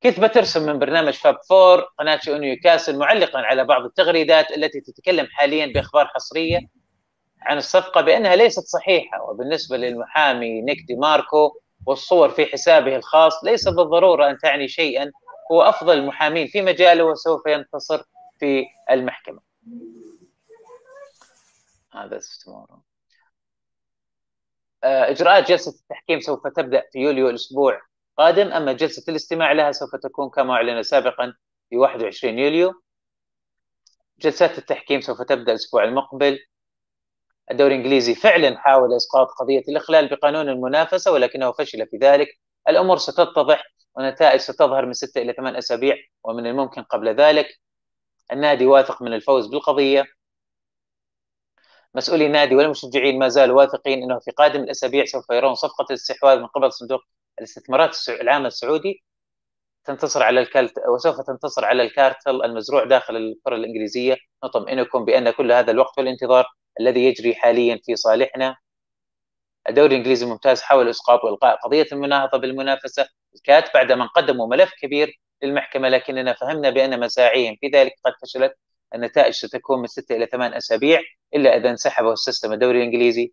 كيث باترسون من برنامج فاب فور قناه شؤون نيوكاسل معلقا على بعض التغريدات التي تتكلم حاليا بأخبار حصرية عن الصفقة بأنها ليست صحيحة. وبالنسبة للمحامي نيك دي ماركو والصور في حسابه الخاص ليس بالضرورة أن تعني شيئا هو أفضل المحامين في مجاله وسوف ينتصر في المحكمة. هذا استمرار. إجراءات جلسة التحكيم سوف تبدأ في يوليو الأسبوع القادم أما جلسة الاستماع لها سوف تكون كما أعلن سابقا في 21 يوليو. جلسات التحكيم سوف تبدأ الأسبوع المقبل. الدوري الإنجليزي فعلا حاول إسقاط قضية الإخلال بقانون المنافسة ولكنه فشل في ذلك. الأمور ستتضح ونتائج ستظهر من ستة إلى ثمان أسابيع ومن الممكن قبل ذلك. النادي واثق من الفوز بالقضية. مسؤولي النادي والمشجعين ما زالوا واثقين أنه في قادم الأسابيع سوف يرون صفقة الاستحواذ من قبل صندوق الاستثمارات العامة السعودي. تنتصر على الكالت وسوف تنتصر على الكارتل المزروع داخل الكرة الإنجليزية. نطمئنكم بأن كل هذا الوقت والانتظار الذي يجري حاليا في صالحنا. الدوري الإنجليزي الممتاز حاول إسقاط وإلقاء قضية المناهضة بالمنافسة. الكات بعدما قدموا ملف كبير للمحكمة لكننا فهمنا بأن مساعيهم في ذلك قد فشلت. النتائج ستكون من ستة إلى ثمان أسابيع إلا إذا انسحبوا السيستم الدوري الإنجليزي.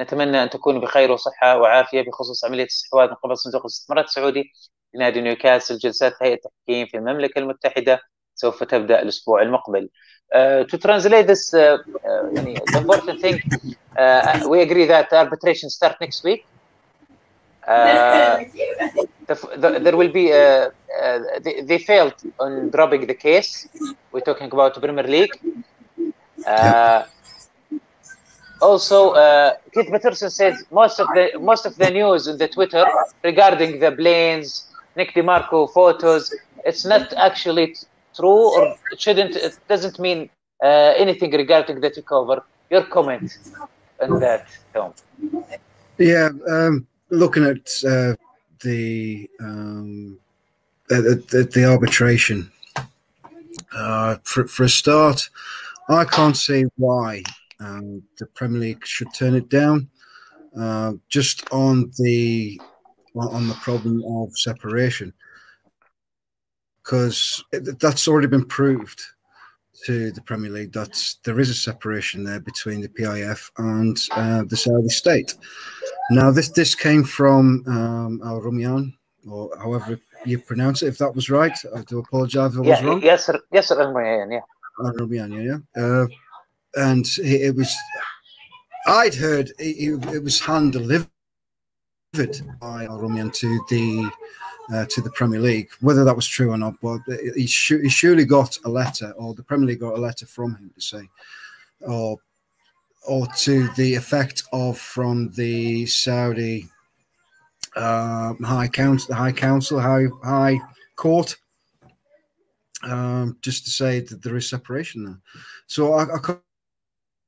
نتمنى أن تكونوا بخير وصحة وعافية بخصوص عملية الاستحواذ من قبل صندوق الاستثمارات السعودي. لنادي نيوكاسل جلسات هيئة التحكيم في المملكة المتحدة. سوف تبدأ الأسبوع المقبل. Uh, to translate this, uh, uh, the important thing, we agree that arbitration start next week. The, the, there will be they, they, failed on dropping the case. We're talking about Premier League. Also uh, Keith Peterson says most of the most of the news in the Twitter regarding the Blaines, Nick De Marco photos, it's not actually true or it shouldn't it doesn't mean uh, anything regarding the takeover your comment on that film Yeah, um, looking at uh, the, um, uh, the the arbitration uh, for for a start, I can't see why um, the Premier League should turn it down. Uh, just on the on the problem of separation, because that's already been proved to the Premier League that there is a separation there between the PIF and uh, the Saudi state. Now, this this came from um, Al Rumayyan, or however you pronounce it. If that was right, I do apologise if I was yeah wrong. yes yes yeah Al Rumayyan, yeah, yeah. Uh, and it, it was, I'd heard it, it was hand delivered by Al Rumayyan to the uh, to the Premier League. Whether that was true or not, but he, su- he surely got a letter, or the Premier League got a letter from him to say, or or to the effect of from the Saudi uh, High Council, the High Council, High High Court, um, just to say that there is separation there. So I, I can't,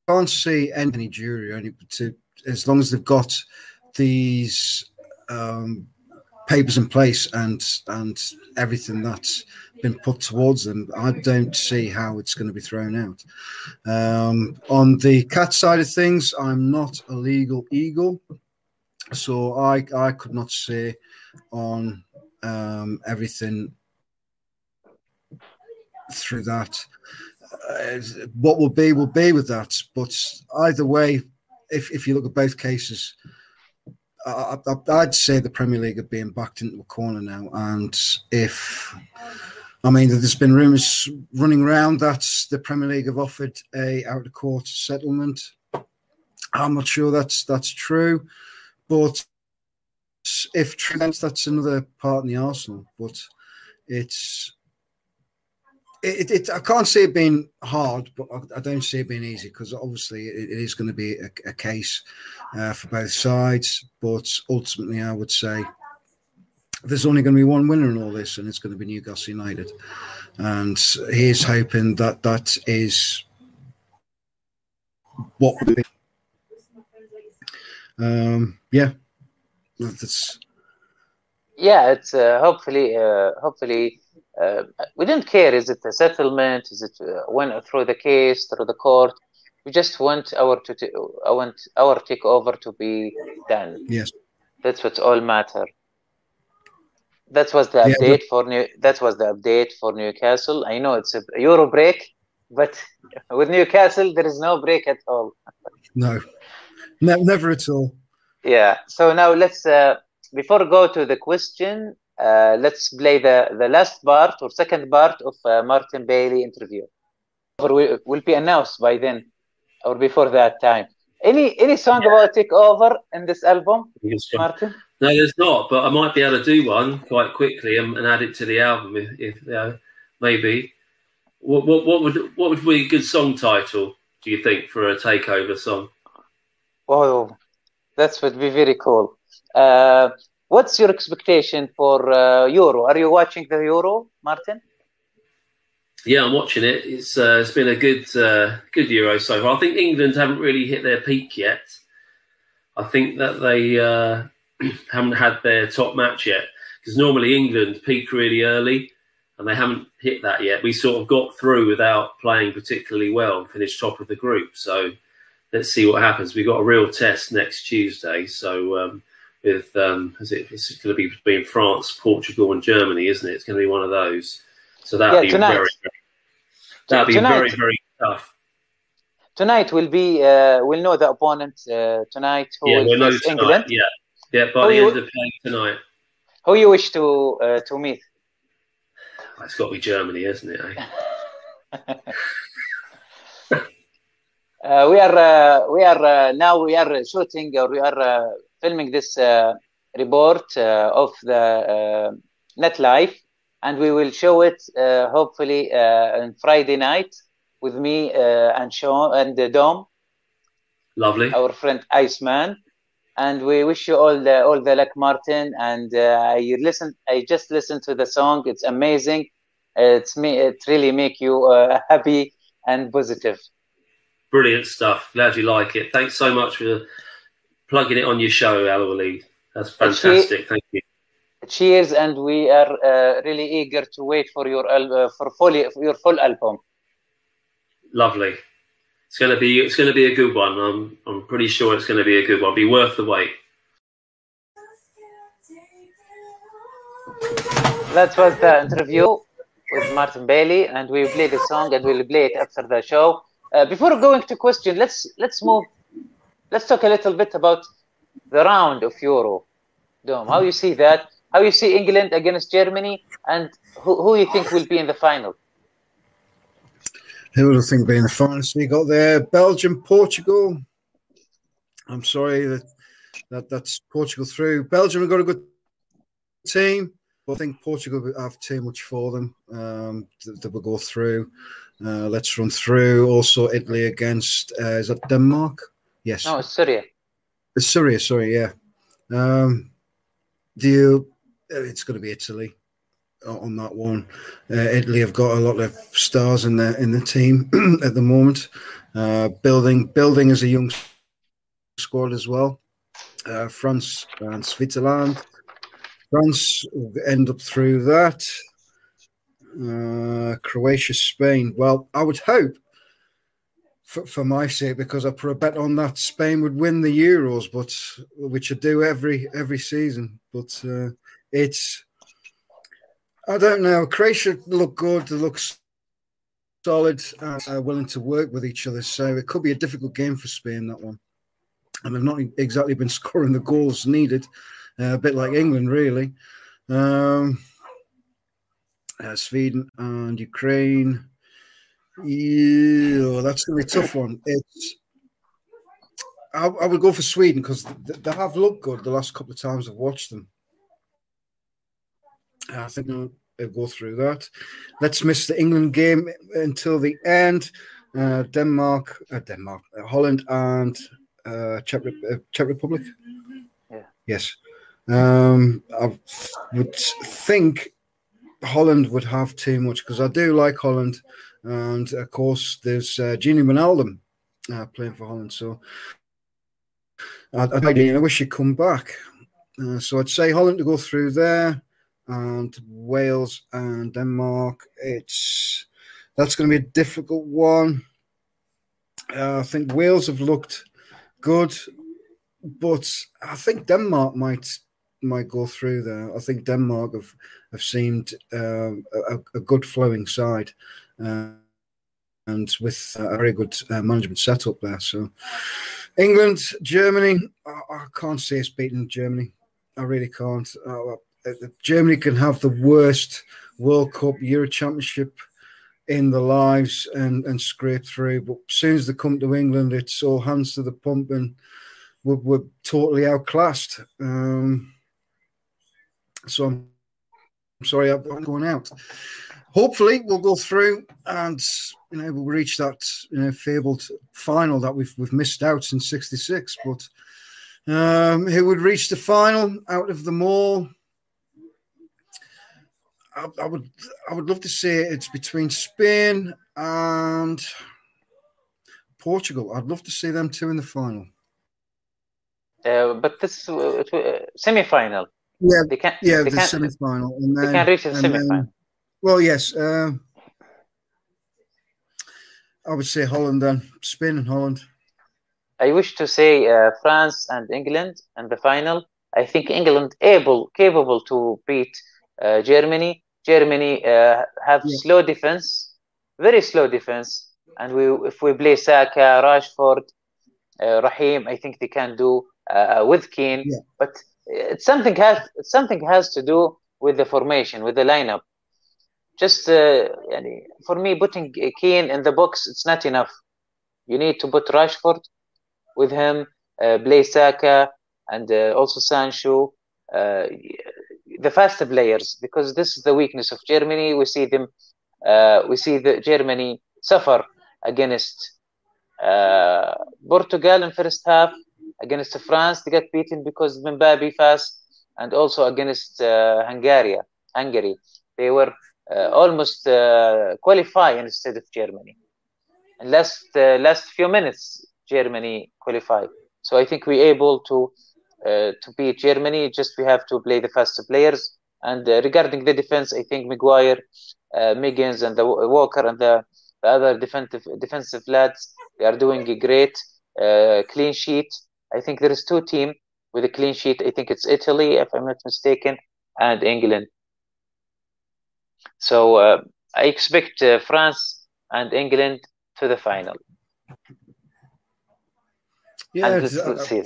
can't see any, any jury, any to as long as they've got these um, papers in place and and everything that's been put towards them, I don't see how it's going to be thrown out. Um, on the cat side of things, I'm not a legal eagle, so I I could not say on um, everything through that. Uh, what will be will be with that, but either way, if if you look at both cases. I, I'd say the Premier League are being backed into a corner now, and if I mean, there's been rumours running around that the Premier League have offered a out of court settlement. I'm not sure that's that's true, but if true, that's another part in the arsenal. But it's it, it, I can't see it being hard, but I, I don't see it being easy because obviously it, it is going to be a, a case uh, for both sides. But ultimately, I would say there's only going to be one winner in all this, and it's going to be Newcastle United. And he's hoping that that is what um, yeah, that's yeah it's uh, hopefully uh, hopefully uh, we didn't care is it a settlement? Is it uh, went through the case through the court? We just want our to t- I want our takeover to be done. Yes. that's what's all matter. That was the Yeah, update for new that was the update for newcastle. I know it's a euro break but with newcastle there is no break at all. No, ne- never at all. Yeah. So now let's uh, before go to the question, uh, let's play the the last part or second part of uh, Martin Bailey interview. Or will, will be announced by then or before that time. Any any song about takeover in this album, Martin? No, there's not, but I might be able to do one quite quickly and, and add it to the album if, if uh, maybe. What, what what would what would be a good song title? Do you think for a takeover song? Oh, that would be very cool. Uh, what's your expectation for uh, Euro? Are you watching the Euro, Martin? Yeah, I'm watching it. It's uh, it's been a good uh, good Euro so far. I think England haven't really hit their peak yet. I think that they uh, haven't had their top match yet because normally England peak really early, and they haven't hit that yet. We sort of got through without playing particularly well and finished top of the group. So let's see what happens. We've got a real test next Tuesday. So um, with um, is it, it's going to be between France, Portugal, and Germany, isn't it? It's going to be one of those. So that'll Yeah, be tonight. very, very that'll be Tonight. very, very tough. Tonight will be uh, we'll know the opponent uh, tonight. Who yeah, we'll know tonight. England. Yeah, yeah. By Oh, the you- end of playing tonight, Who you wish to uh, to meet? it's got to be Germany, isn't it? Eh? Uh, we are uh, we are uh, now we are shooting or we are uh, filming this uh, report uh, of the uh, net life, and we will show it uh, hopefully uh, on Friday night with me uh, and Sean and uh, Dom, Lovely. our friend Iceman, and we wish you all the all the luck, Martin. And uh, I listen, I just listened to the song; it's amazing. It's me, it really make you uh, happy and positive. Brilliant stuff. Glad you like it. Thanks so much for plugging it on your show, Aloe That's fantastic. Thank you. cheers and we are uh, really eager to wait for your al- uh, for full for your full album Lovely. It's gonna be it's gonna be a good one. I'm I'm pretty sure it's gonna be a good one. Be worth the wait. that was the interview with martin bailey and we play the song and we'll play it after the show uh, before going to question let's let's move let's talk a little bit about the round of euro Dom, how you see that how you see england against germany and who, who you think will be in the final Who would have think be in the finalists we got there? Belgium, Portugal. I'm sorry that, that that's Portugal through. Belgium have got a good team, I think Portugal have too much for them. Um, that, that will go through. Uh, let's run through. Also, Italy against uh, is that Denmark? Yes, no it's Austria It's Austria. Sorry, yeah. Um, do you? uh, It's going to be Italy on that one. Uh, Italy have got a lot of stars in the in the team at the moment. Uh, building building as a young squad as well. Uh, France and Switzerland. France will end up through that. Uh, Croatia, Spain. Well, I would hope, for, for my sake, because I put a bet on that Spain would win the Euros, but which I do every every season. But uh, it's I don't know. Croatia look good. They look solid and are willing to work with each other. So it could be a difficult game for Spain that one. And they've not exactly been scoring the goals needed. Uh, a bit like England, really. Um, uh, Sweden and Ukraine. Yeah, that's going to be a tough one. It's. I, I would go for Sweden because they, they have looked good the last couple of times I've watched them. I think they'll, go through that. Let's miss the England game until the end. Uh, Denmark, uh, Denmark, uh, Holland, and uh, Czech, uh, Czech Republic. Yeah. Yes. Um, I would think Holland would have too much because I do like Holland, and of course there's uh, Gini Wijnaldum uh, playing for Holland. So I, I, I wish he'd come back. Uh, so I'd say Holland to go through there, and Wales and Denmark. It's that's going to be a difficult one. Uh, I think Wales have looked good, but I think Denmark might might go through there. I think Denmark have have seemed uh, a, a, good flowing side, uh, and with a very good uh, management setup there. So, England, Germany, I, I, can't see us beating Germany. I really can't. Uh, uh, Germany can have the worst World Cup, Euro Championship in their lives and and scrape through. But as soon as they come to England, it's all hands to the pump and we're, we're totally outclassed. Um, so I'm, sorry I'm going out. Hopefully we'll go through and you know we'll reach that you know fabled final that we've we've missed out since '66. But um, who would reach the final out of them all? I, I, would I would love to say it's between Spain and Portugal. I'd love to see them two in the final. Uh, but this uh, uh, semi-final. Yeah, they can, yeah, they the semi-final. And then, they can't reach the semi-final. Then, well, yes. Uh, I would say Holland then. Spain and Holland. I wish to say uh, France and England in the final. I think England able capable to beat uh, Germany. Germany uh, have yeah. slow defense, very slow defense, and we if we play Saka, Rashford, uh, Raheem, I think they can do uh, with Kane. Yeah. But it's something has something has to do with the formation, with the lineup. Just uh, for me, putting Kane in the box, it's not enough. You need to put Rashford with him, uh, Blaise Saka, and uh, also Sancho. Uh, the faster players, because this is the weakness of Germany. We see them, uh, we see the Germany suffer against uh, Portugal in first half, against France they got beaten because Mbappe fast, and also against uh, Hungary. Hungary, they were uh, almost uh, instead of Germany. In last uh, last few minutes, Germany qualified. So I think we're able to uh, to beat Germany. Just we have to play the faster players. And uh, regarding the defense, I think Maguire, uh, Mings, and the Walker and the, the other defensive defensive lads they are doing a great clean sheet. I think there is two team with a clean sheet. I think it's Italy, if I'm not mistaken, and England. So uh, I expect uh, France and England to the final. Yeah, let's, let's see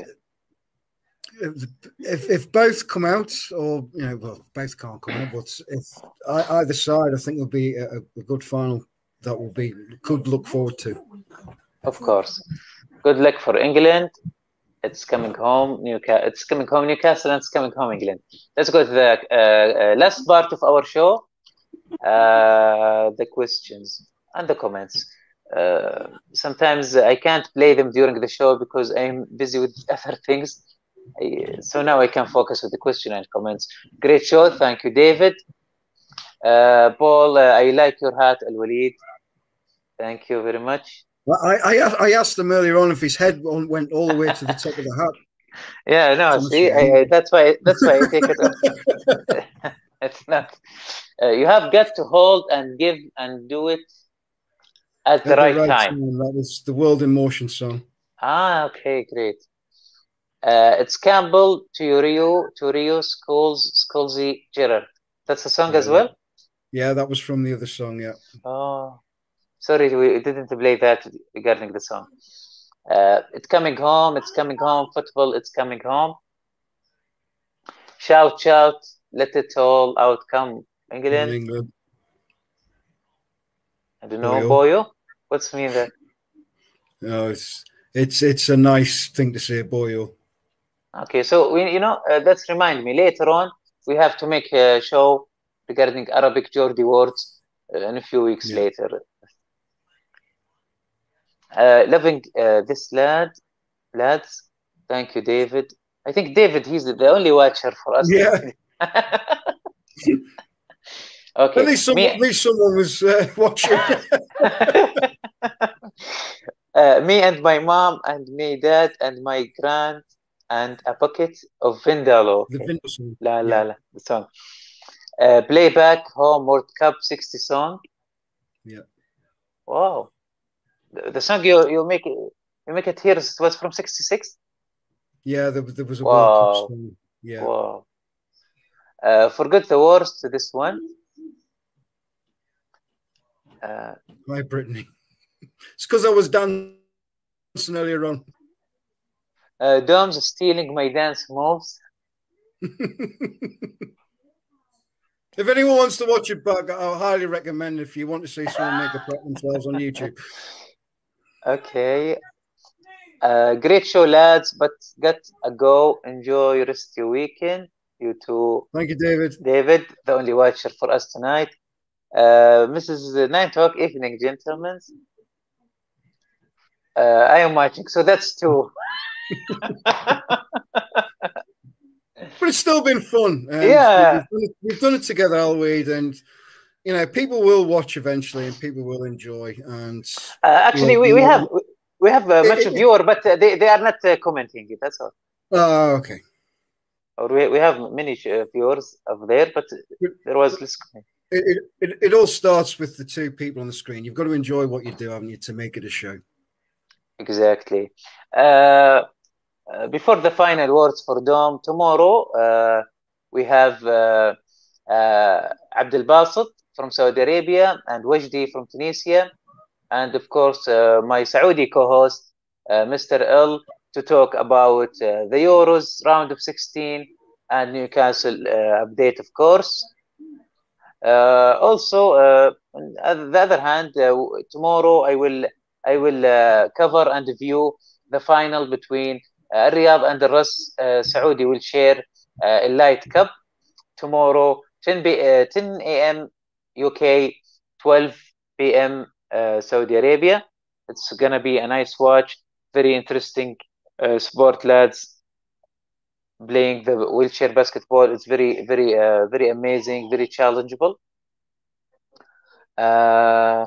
if if both come out, or you know, well, both can't come out, but if either side, I think will be a, a, good final that will be could look forward to. Of course, good luck for England. It's coming home, Newcastle. It's coming home, Newcastle, and it's coming home, England. Let's go to the uh, uh, last part of our show. Uh, the questions and the comments. Uh, sometimes I can't play them during the show because I'm busy with other things so now I can focus with the question and comments. Great show. Thank you, David. Uh, Paul, uh, I like your hat, Al Walid. Thank you very much. Well, I, I, I asked him earlier on if his head went all the way to the top of the hat. Yeah, no, see, I, that's why that's why I take it it's not. Uh, you have got to hold and give and do it at, at the, right, right time. time. That was the World in Motion song. Ah, okay, great. Uh, it's Campbell to Rio to Rio Schools Scholesy Gerrard. That's the song yeah. as well. Yeah, that was from the other song. Yeah. Oh, sorry, we didn't play that regarding the song. Uh, it's coming home. It's coming home. Football. It's coming home. Shout, shout! Let it all out come. England. England. I don't know, Boyo. Boyo? What's mean that? No, it's it's it's a nice thing to say, Boyo. Okay, so we, you know, uh, that's remind me later on we have to make a show regarding Arabic Geordie words uh, in a few weeks yeah. later. Uh, loving uh, this lad, lads. Thank you, David. I think David, he's the only watcher for us. Yeah. okay. At least, some, Me... at least someone was uh, watching. Uh, me and my mom and me dad and my grand and a bucket of Vindaloo. The Vindaloo song. La la la. The song. Uh, playback home World Cup 60 song. Yeah. Wow. The, the song you you make it you make it here it was from 66. Yeah, there, there was a Wow. World Cup song. Yeah. Wow. Uh, forget the worst to this one. Uh, Hi, Brittany. It's because I was dancing earlier on. uh, Dom's stealing my dance moves. If anyone wants to watch it back, I highly recommend if you want to see someone make a plot themselves on YouTube. Okay. Uh, great show, lads, but get a go. Enjoy your rest of your weekend. You too, Thank you, David. David, the only watcher for us tonight. Uh, Mrs. Nine Talk, evening, gentlemen. Uh, I am watching, so that's two. But it's still been fun. and Yeah. We've done, it, we've done it together, Alweed, and you know, people will watch eventually and people will enjoy. And Uh, actually, we, we have we have uh, much eh, viewer, but uh, they, they are not uh, commenting it. That's all. oh, okay. Or we, we have many viewers of there, but there was less. It, it, it, it all starts with the two people on the screen. You've got to enjoy what you do, haven't you, to make it a show. Exactly. Before the final words for Dom, tomorrow uh, we have uh, uh, Abdel Basit from Saudi Arabia and Wajdi from Tunisia, and of course uh, my Saudi co-host uh, Mr. L to talk about uh, the Euros round of 16 and Newcastle update, of course. Also, on the other hand, tomorrow I will I will cover and review the final between uh, Riyadh and the Ras uh, Saudi will share uh, a light cup tomorrow 10 b uh, 10 a.m. UK 12 p.m. Uh, Saudi Arabia it's gonna be a nice watch very interesting uh, sport lads playing the wheelchair basketball it's very very uh, very amazing very challengeable uh,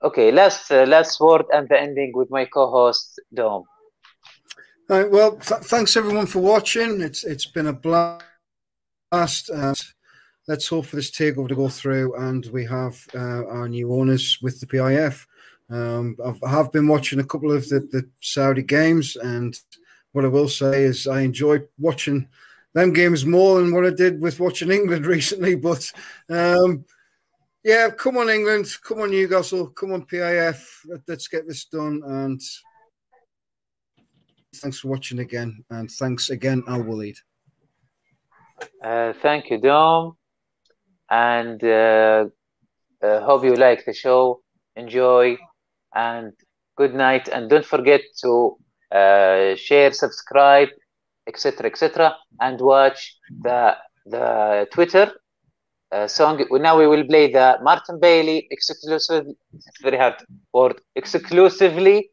Okay, last uh, last word and the ending with my co-host Dom. All right, well, th- thanks everyone for watching. It's it's been a blast. Let's hope for this takeover to go through, and we have uh, our new owners with the PIF. Um, I've, I have been watching a couple of the, the Saudi games, and what I will say is I enjoy watching them games more than what I did with watching England recently. But um, yeah, come on, England, come on, Newcastle, come on, PIF. Let, let's get this done. And thanks for watching again, and thanks again, Al Waleed. Uh, thank you, Dom, and uh, uh, hope you like the show. Enjoy, and good night. And don't forget to uh, share, subscribe, etc., etc., and watch the the Twitter uh, song. Now we will play the Martin Bailey exclusive. It's very hard word. Exclusively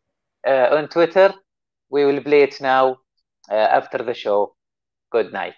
uh, on Twitter. We will play it now uh, after the show. Good night.